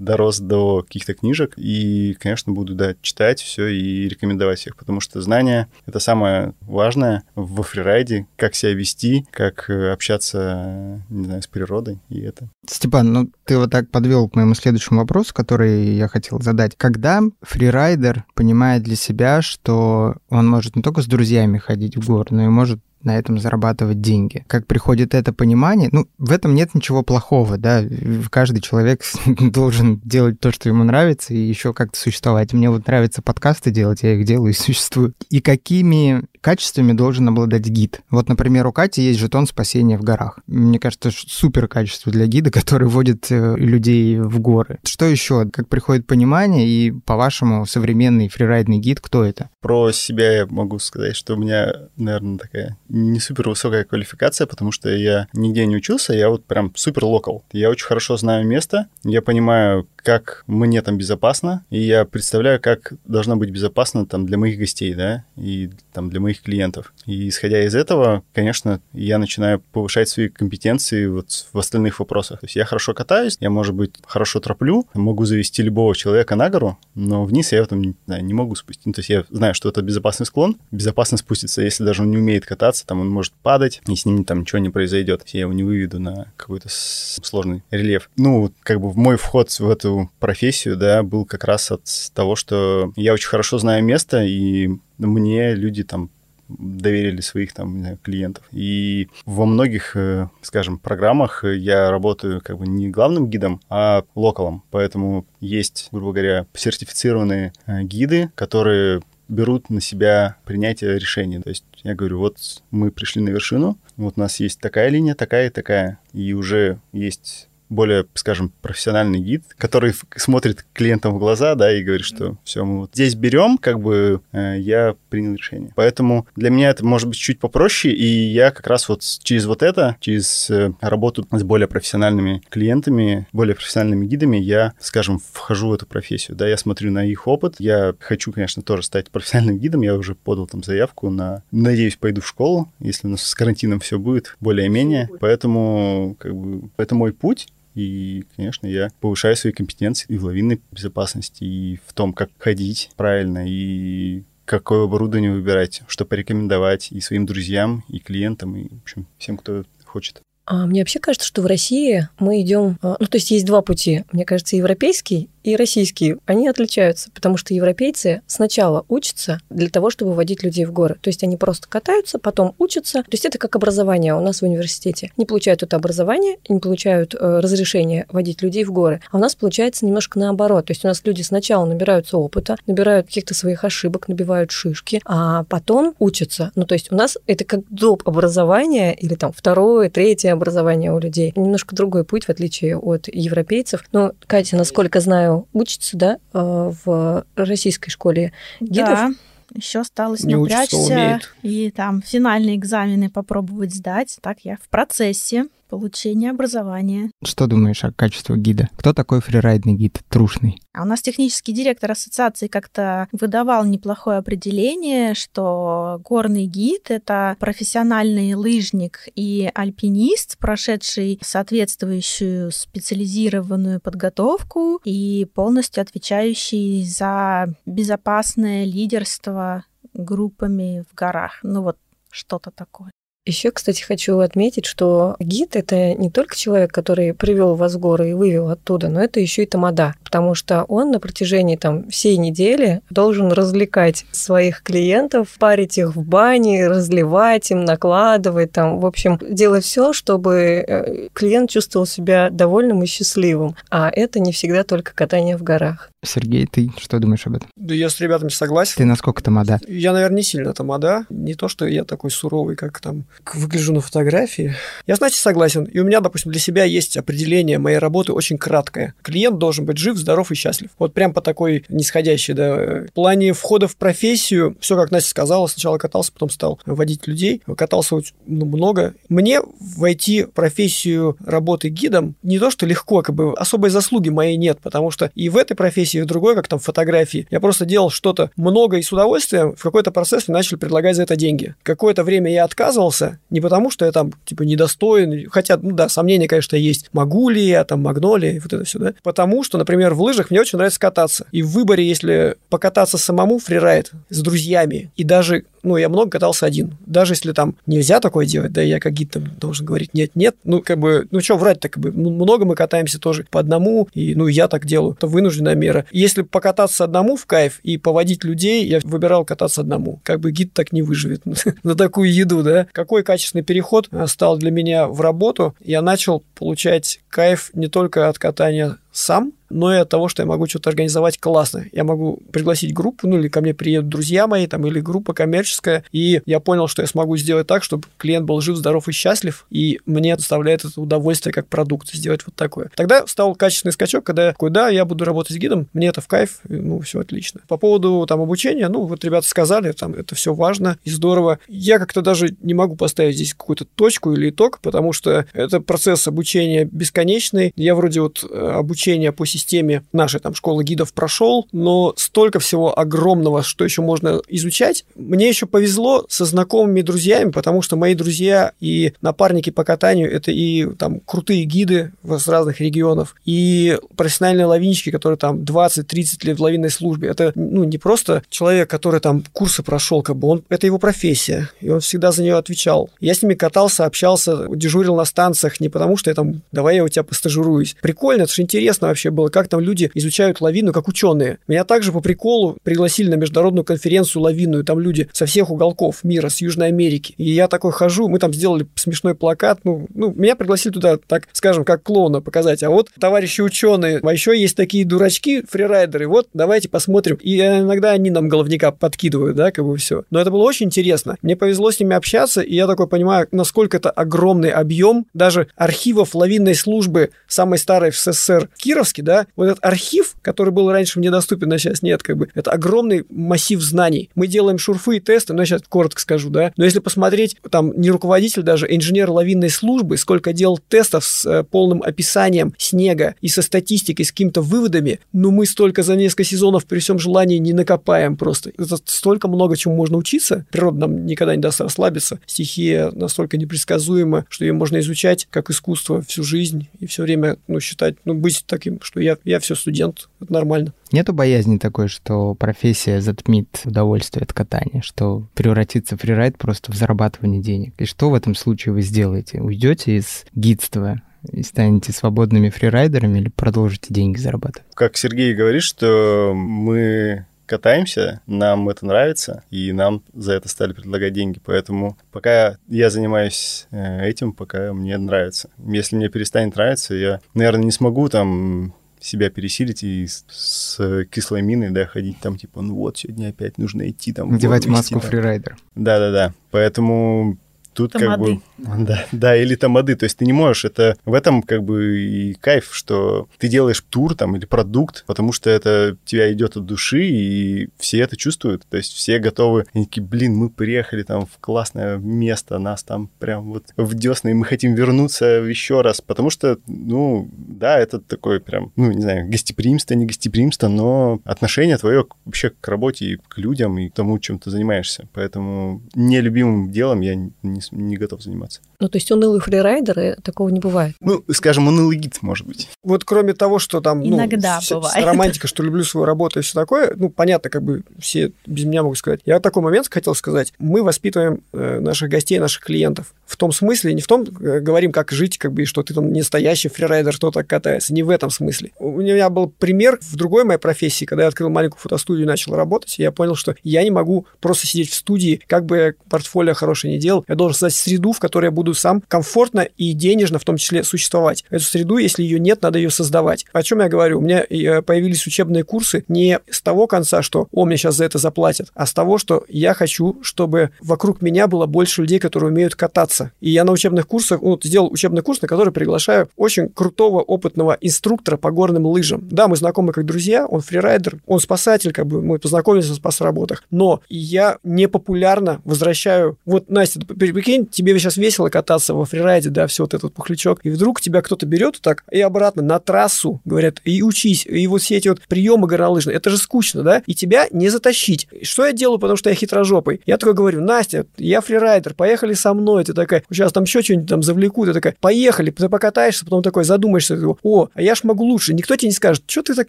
дорос до каких-то книжек, и, конечно, буду, да, читать все и рекомендовать их, потому что знания — это самое важное во фрирайде, как себя вести, как э, общаться, не знаю, с природой, и это. Степан, ну ты вот так подвел к моему следующему вопросу, который я хотел задать. Когда фрирайдер понимает для себя, что он может не только с друзьями ходить в горы, но и может на этом зарабатывать деньги. Как приходит это понимание, ну, в этом нет ничего плохого, да, каждый человек должен делать то, что ему нравится, и еще как-то существовать. Мне вот нравится подкасты делать, я их делаю и существую. И какими качествами должен обладать гид? Вот, например, у Кати есть жетон спасения в горах. Мне кажется, супер качество для гида, который водит э, людей в горы. Что еще? Как приходит понимание, и, по-вашему, современный фрирайдный гид, кто это? Про себя я могу сказать, что у меня, наверное, такая не супер высокая квалификация, потому что я нигде не учился, я вот прям супер локал. Я очень хорошо знаю место, я понимаю, как мне там безопасно, и я представляю, как должно быть безопасно там для моих гостей, да, и там для моих клиентов. И исходя из этого, конечно, я начинаю повышать свои компетенции вот в остальных вопросах. То есть я хорошо катаюсь, я, может быть, хорошо троплю, могу завести любого человека на гору, но вниз я в не, не могу спустить. Ну, то есть я знаю, что это безопасный склон, безопасно спуститься, если даже он не умеет кататься, там он может падать, и с ним там ничего не произойдет. Я его не выведу на какой-то сложный рельеф. Ну, как бы мой вход в эту эту профессию, да, был как раз от того, что я очень хорошо знаю место, и мне люди там доверили своих там клиентов. И во многих, э, скажем, программах я работаю как бы не главным гидом, а локалом. Поэтому есть, грубо говоря, сертифицированные э, гиды, которые берут на себя принятие решений. То есть я говорю, вот мы пришли на вершину, вот у нас есть такая линия, такая и такая, и уже есть более, скажем, профессиональный гид, который смотрит клиентам в глаза, да, и говорит, что все, мы вот здесь берем, как бы э, я принял решение. Поэтому для меня это может быть чуть попроще, и я как раз вот через вот это, через э, работу с более профессиональными клиентами, более профессиональными гидами, я, скажем, вхожу в эту профессию, да, я смотрю на их опыт, я хочу, конечно, тоже стать профессиональным гидом, я уже подал там заявку на, надеюсь, пойду в школу, если у нас с карантином все будет более-менее, поэтому, как бы, это мой путь, и, конечно, я повышаю свои компетенции и в лавинной безопасности, и в том, как ходить правильно, и какое оборудование выбирать, что порекомендовать и своим друзьям, и клиентам, и, в общем, всем, кто хочет. А мне вообще кажется, что в России мы идем... А, ну, то есть есть два пути. Мне кажется, европейский и российские, они отличаются, потому что европейцы сначала учатся для того, чтобы водить людей в горы. То есть они просто катаются, потом учатся. То есть это как образование у нас в университете. Не получают это образование, не получают э, разрешение водить людей в горы. А у нас получается немножко наоборот. То есть у нас люди сначала набираются опыта, набирают каких-то своих ошибок, набивают шишки, а потом учатся. Ну, то есть у нас это как доп. образование или там второе, третье образование у людей. Немножко другой путь, в отличие от европейцев. Но, Катя, насколько знаю, учится, да, э, в российской школе гидов. Да. Еще осталось не напрячься и там финальные экзамены попробовать сдать. Так я в процессе получения образования. Что думаешь о качестве гида? Кто такой фрирайдный гид, трушный? А у нас технический директор ассоциации как-то выдавал неплохое определение, что горный гид — это профессиональный лыжник и альпинист, прошедший соответствующую специализированную подготовку и полностью отвечающий за безопасное лидерство группами в горах. Ну вот что-то такое. Еще, кстати, хочу отметить, что гид это не только человек, который привел вас в горы и вывел оттуда, но это еще и тамада, потому что он на протяжении там всей недели должен развлекать своих клиентов, парить их в бане, разливать им, накладывать, там, в общем, делать все, чтобы э, клиент чувствовал себя довольным и счастливым. А это не всегда только катание в горах. Сергей, ты что думаешь об этом? Да я с ребятами согласен. Ты насколько тамада? Я, наверное, не сильно тамада. Не то, что я такой суровый, как там выгляжу на фотографии. Я, знаете, согласен. И у меня, допустим, для себя есть определение моей работы очень краткое. Клиент должен быть жив, здоров и счастлив. Вот прям по такой нисходящей, да. В плане входа в профессию, все, как Настя сказала, сначала катался, потом стал водить людей. Катался ну, много. Мне войти в профессию работы гидом не то, что легко, как бы особой заслуги моей нет, потому что и в этой профессии профессии, в другой, как там фотографии. Я просто делал что-то много и с удовольствием. В какой-то процесс мне начали предлагать за это деньги. Какое-то время я отказывался катался не потому, что я там, типа, недостоин, хотя, ну да, сомнения, конечно, есть, могу ли я, там, магнолия, вот это все, да, потому что, например, в лыжах мне очень нравится кататься. И в выборе, если покататься самому фрирайд с друзьями, и даже ну, я много катался один. Даже если там нельзя такое делать, да, я как гид там должен говорить нет-нет, ну, как бы, ну, что врать так, как бы, ну, много мы катаемся тоже по одному, и, ну, я так делаю, это вынужденная мера. Если покататься одному в кайф и поводить людей, я выбирал кататься одному. Как бы гид так не выживет на такую еду, да. Какой качественный переход э, стал для меня в работу, я начал получать кайф не только от катания сам, но и от того, что я могу что-то организовать классно. Я могу пригласить группу, ну или ко мне приедут друзья мои, там, или группа коммерческая, и я понял, что я смогу сделать так, чтобы клиент был жив, здоров и счастлив, и мне доставляет это удовольствие как продукт сделать вот такое. Тогда стал качественный скачок, когда я такой, да, я буду работать с гидом, мне это в кайф, ну, все отлично. По поводу там обучения, ну, вот ребята сказали, там, это все важно и здорово. Я как-то даже не могу поставить здесь какую-то точку или итог, потому что это процесс обучения бесконечный. Я вроде вот э, обучение по системе нашей там школы гидов прошел, но столько всего огромного, что еще можно изучать. Мне еще повезло со знакомыми друзьями, потому что мои друзья и напарники по катанию это и там крутые гиды с разных регионов, и профессиональные лавинчики, которые там 20-30 лет в лавинной службе. Это ну, не просто человек, который там курсы прошел, как бы он, это его профессия, и он всегда за нее отвечал. Я с ними катался, общался, дежурил на станциях не потому, что я там, давай я у тебя постажируюсь. Прикольно, это же интересно вообще было, как там люди изучают лавину, как ученые. Меня также по приколу пригласили на международную конференцию лавинную, там люди со всех уголков мира, с Южной Америки. И я такой хожу, мы там сделали смешной плакат, ну, ну меня пригласили туда, так скажем, как клоуна показать. А вот товарищи ученые, а еще есть такие дурачки, фрирайдеры, вот давайте посмотрим. И иногда они нам головника подкидывают, да, как бы все. Но это было очень интересно. Мне повезло с ними общаться, и я такой понимаю, насколько это огромный объем даже архивов лавинной службы самой старой в СССР Кировский, да, вот этот архив, который был раньше мне доступен, а сейчас нет, как бы, это огромный массив знаний. Мы делаем шурфы и тесты, но я сейчас коротко скажу, да, но если посмотреть, там, не руководитель даже, инженер лавинной службы, сколько делал тестов с э, полным описанием снега и со статистикой, с какими-то выводами, ну, мы столько за несколько сезонов при всем желании не накопаем просто. Это столько много чему можно учиться. Природа нам никогда не даст расслабиться. Стихия настолько непредсказуема, что ее можно изучать как искусство всю жизнь и все время, ну, считать, ну, быть таким, что я я все студент, это нормально. Нету боязни такой, что профессия затмит удовольствие от катания, что превратится фрирайд просто в зарабатывание денег? И что в этом случае вы сделаете? Уйдете из гидства и станете свободными фрирайдерами или продолжите деньги зарабатывать? Как Сергей говорит, что мы катаемся, нам это нравится, и нам за это стали предлагать деньги. Поэтому пока я занимаюсь э, этим, пока мне нравится. Если мне перестанет нравиться, я, наверное, не смогу там себя пересилить и с, с кислой миной, да, ходить там, типа, ну вот, сегодня опять нужно идти там... Надевать маску фрирайдер. Да-да-да. Поэтому тут тамады. как бы... Да, да, или тамады. То есть ты не можешь. Это в этом как бы и кайф, что ты делаешь тур там или продукт, потому что это тебя идет от души, и все это чувствуют. То есть все готовы. Они такие, блин, мы приехали там в классное место, нас там прям вот в десны, и мы хотим вернуться еще раз. Потому что, ну, да, это такое прям, ну, не знаю, гостеприимство, не гостеприимство, но отношение твое вообще к работе и к людям, и к тому, чем ты занимаешься. Поэтому нелюбимым делом я не не, готов заниматься. Ну, то есть унылые фрирайдеры, такого не бывает? Ну, скажем, унылый гид, может быть. Вот кроме того, что там... Ну, Иногда ну, бывает. Романтика, что люблю свою работу и все такое, ну, понятно, как бы все без меня могут сказать. Я такой момент хотел сказать. Мы воспитываем э, наших гостей, наших клиентов. В том смысле, не в том, э, говорим, как жить, как бы, и что ты там не настоящий фрирайдер, кто так катается. Не в этом смысле. У меня был пример в другой моей профессии, когда я открыл маленькую фотостудию и начал работать, я понял, что я не могу просто сидеть в студии, как бы я портфолио хорошее не делал. Я должен создать среду, в которой я буду сам комфортно и денежно в том числе существовать. Эту среду, если ее нет, надо ее создавать. О чем я говорю? У меня э, появились учебные курсы не с того конца, что «О, мне сейчас за это заплатят», а с того, что я хочу, чтобы вокруг меня было больше людей, которые умеют кататься. И я на учебных курсах, ну, сделал учебный курс, на который приглашаю очень крутого, опытного инструктора по горным лыжам. Да, мы знакомы как друзья, он фрирайдер, он спасатель, как бы мы познакомились в спас-работах, но я непопулярно возвращаю, вот, Настя, прикинь, тебе сейчас весело кататься во фрирайде, да, все вот этот пухлячок, и вдруг тебя кто-то берет так и обратно на трассу, говорят, и учись, и вот все эти вот приемы горнолыжные, это же скучно, да, и тебя не затащить. Что я делаю, потому что я хитрожопый? Я такой говорю, Настя, я фрирайдер, поехали со мной, ты такая, сейчас там еще что-нибудь там завлеку, ты такая, поехали, ты покатаешься, потом такой задумаешься, о, а я ж могу лучше. Никто тебе не скажет, что ты так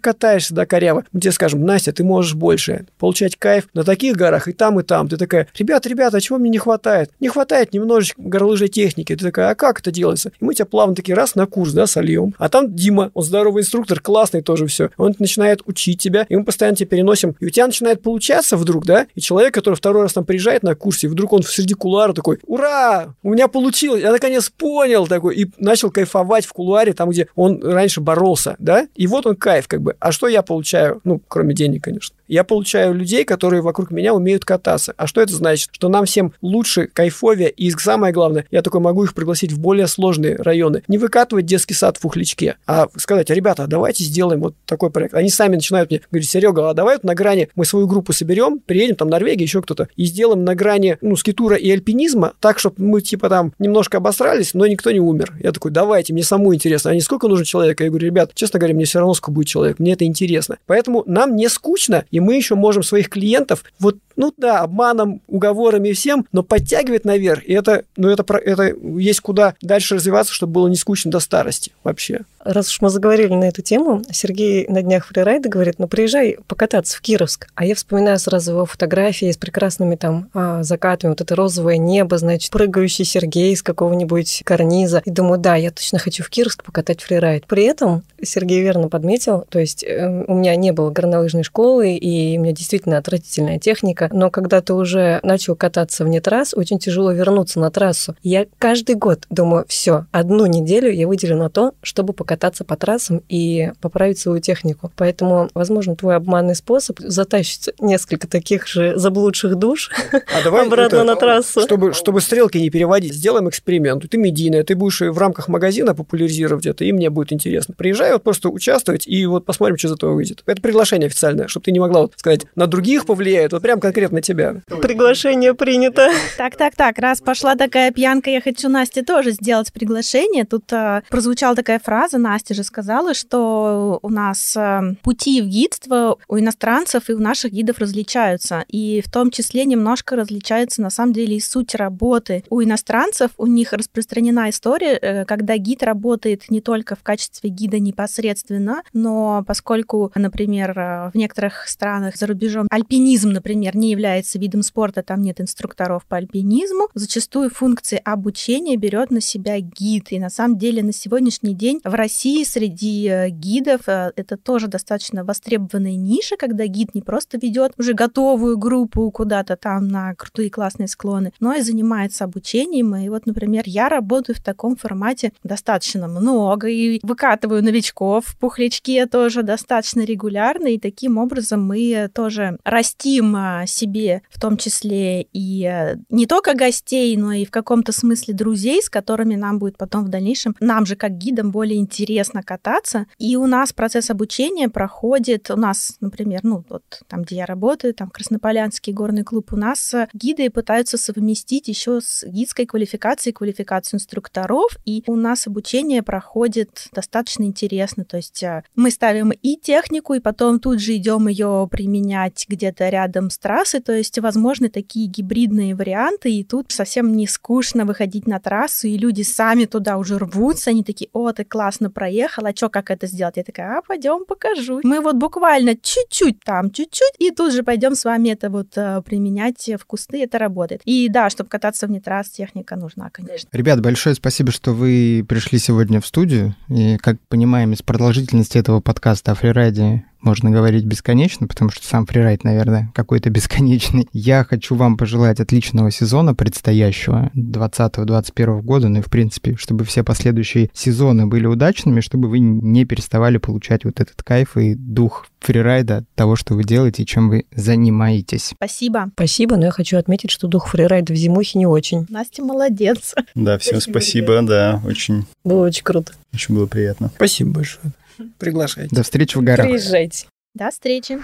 катаешься, да, коряво. Мы тебе скажем, Настя, ты можешь больше получать кайф на таких горах и там, и там. Ты такая, ребят, ребята, а чего мне не хватает? Не хватает немножечко горнолыжной техники. Ты такая, а как это делается? И мы тебя плавно таки раз на курс, да, сольем. А там Дима, он здоровый инструктор, классный тоже все. Он начинает учить тебя, и мы постоянно тебя переносим. И у тебя начинает получаться вдруг, да, и человек, который второй раз там приезжает на курсе, вдруг он среди кулара такой, ура, у меня получилось, я наконец понял такой, и начал кайфовать в кулуаре, там, где он раньше боролся, да, и вот он кайф, как бы. А что я получаю? Ну, кроме денег, конечно. Я получаю людей, которые вокруг меня умеют кататься. А что это значит? Что нам всем лучше, кайфовее, и самое главное, я такой могу их пригласить в более сложные районы. Не выкатывать детский сад в Ухличке, а сказать, ребята, давайте сделаем вот такой проект. Они сами начинают мне говорить, Серега, а давай вот на грани мы свою группу соберем, приедем там Норвегия, еще кто-то, и сделаем на грани, ну, скитура и альпинизма, так, чтобы мы, типа, там немножко обосрались, но никто не умер. Я такой, давайте, мне самому интересно. А не сколько нужно человека? Я говорю, ребят, честно говоря, мне все равно сколько будет человек, мне это интересно. Поэтому нам не скучно, и мы еще можем своих клиентов вот ну да, обманом, уговорами и всем, но подтягивает наверх. И это, ну это, это есть куда дальше развиваться, чтобы было не скучно до старости вообще. Раз уж мы заговорили на эту тему, Сергей на днях фрирайда говорит, ну приезжай покататься в Кировск. А я вспоминаю сразу его фотографии с прекрасными там а, закатами, вот это розовое небо, значит, прыгающий Сергей с какого-нибудь карниза. И думаю, да, я точно хочу в Кировск покатать фрирайд. При этом Сергей верно подметил, то есть э, у меня не было горнолыжной школы, и у меня действительно отвратительная техника, но когда ты уже начал кататься вне трасс, очень тяжело вернуться на трассу. Я каждый год думаю, все, одну неделю я выделю на то, чтобы покататься по трассам и поправить свою технику. Поэтому, возможно, твой обманный способ затащить несколько таких же заблудших душ а давай обратно это, на трассу. Чтобы, чтобы стрелки не переводить, сделаем эксперимент. Ты медийная, ты будешь в рамках магазина популяризировать это, и мне будет интересно. Приезжай вот просто участвовать, и вот посмотрим, что из этого выйдет. Это приглашение официальное, чтобы ты не могла вот сказать, на других повлияет, вот прям конкретно тебя. Приглашение принято. Так, так, так, раз пошла такая пьянка, я хочу Насте тоже сделать приглашение. Тут а, прозвучала такая фраза, Настя же сказала, что у нас а, пути в гидство у иностранцев и у наших гидов различаются. И в том числе немножко различается на самом деле и суть работы. У иностранцев у них распространена история, э, когда гид работает не только в качестве гида непосредственно, но поскольку, например, в некоторых странах за рубежом альпинизм, например, не является видом спорта, там нет инструкторов по альпинизму, зачастую функции обучения берет на себя гид. И на самом деле на сегодняшний день в России среди э, гидов э, это тоже достаточно востребованная ниша, когда гид не просто ведет уже готовую группу куда-то там на крутые классные склоны, но и занимается обучением. И вот, например, я работаю в таком формате достаточно много и выкатываю новичков в пухлячке тоже достаточно регулярно. И таким образом мы тоже растим а, себе в том числе и э, не только гостей, но и в каком-то смысле друзей, с которыми нам будет потом в дальнейшем, нам же как гидам более интересно кататься. И у нас процесс обучения проходит, у нас, например, ну вот там, где я работаю, там Краснополянский горный клуб, у нас э, гиды пытаются совместить еще с гидской квалификацией квалификацию инструкторов, и у нас обучение проходит достаточно интересно, то есть э, мы ставим и технику, и потом тут же идем ее применять где-то рядом с трассой, то есть возможны такие гибридные варианты, и тут совсем не скучно выходить на трассу, и люди сами туда уже рвутся, они такие, о, ты классно проехала, а что, как это сделать? Я такая, а, пойдем покажу. Мы вот буквально чуть-чуть там, чуть-чуть, и тут же пойдем с вами это вот э, применять в кусты, это работает. И да, чтобы кататься вне трасс, техника нужна, конечно. Ребят, большое спасибо, что вы пришли сегодня в студию, и, как понимаем, из продолжительности этого подкаста о фрирайде можно говорить бесконечно, потому что сам фрирайд, наверное, какой-то бесконечный. Я хочу вам пожелать отличного сезона предстоящего 2020-2021 года, ну и, в принципе, чтобы все последующие сезоны были удачными, чтобы вы не переставали получать вот этот кайф и дух фрирайда, того, что вы делаете и чем вы занимаетесь. Спасибо. Спасибо, но я хочу отметить, что дух фрирайда в зимухе не очень. Настя молодец. Да, всем спасибо, спасибо да, очень... Было очень круто. Очень было приятно. Спасибо большое. Приглашайте. До встречи в горах. Приезжайте. До встречи.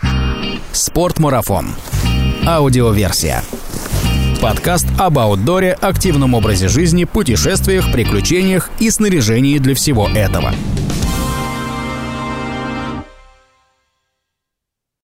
Спортмарафон. Аудиоверсия. Подкаст об аутдоре, активном образе жизни, путешествиях, приключениях и снаряжении для всего этого.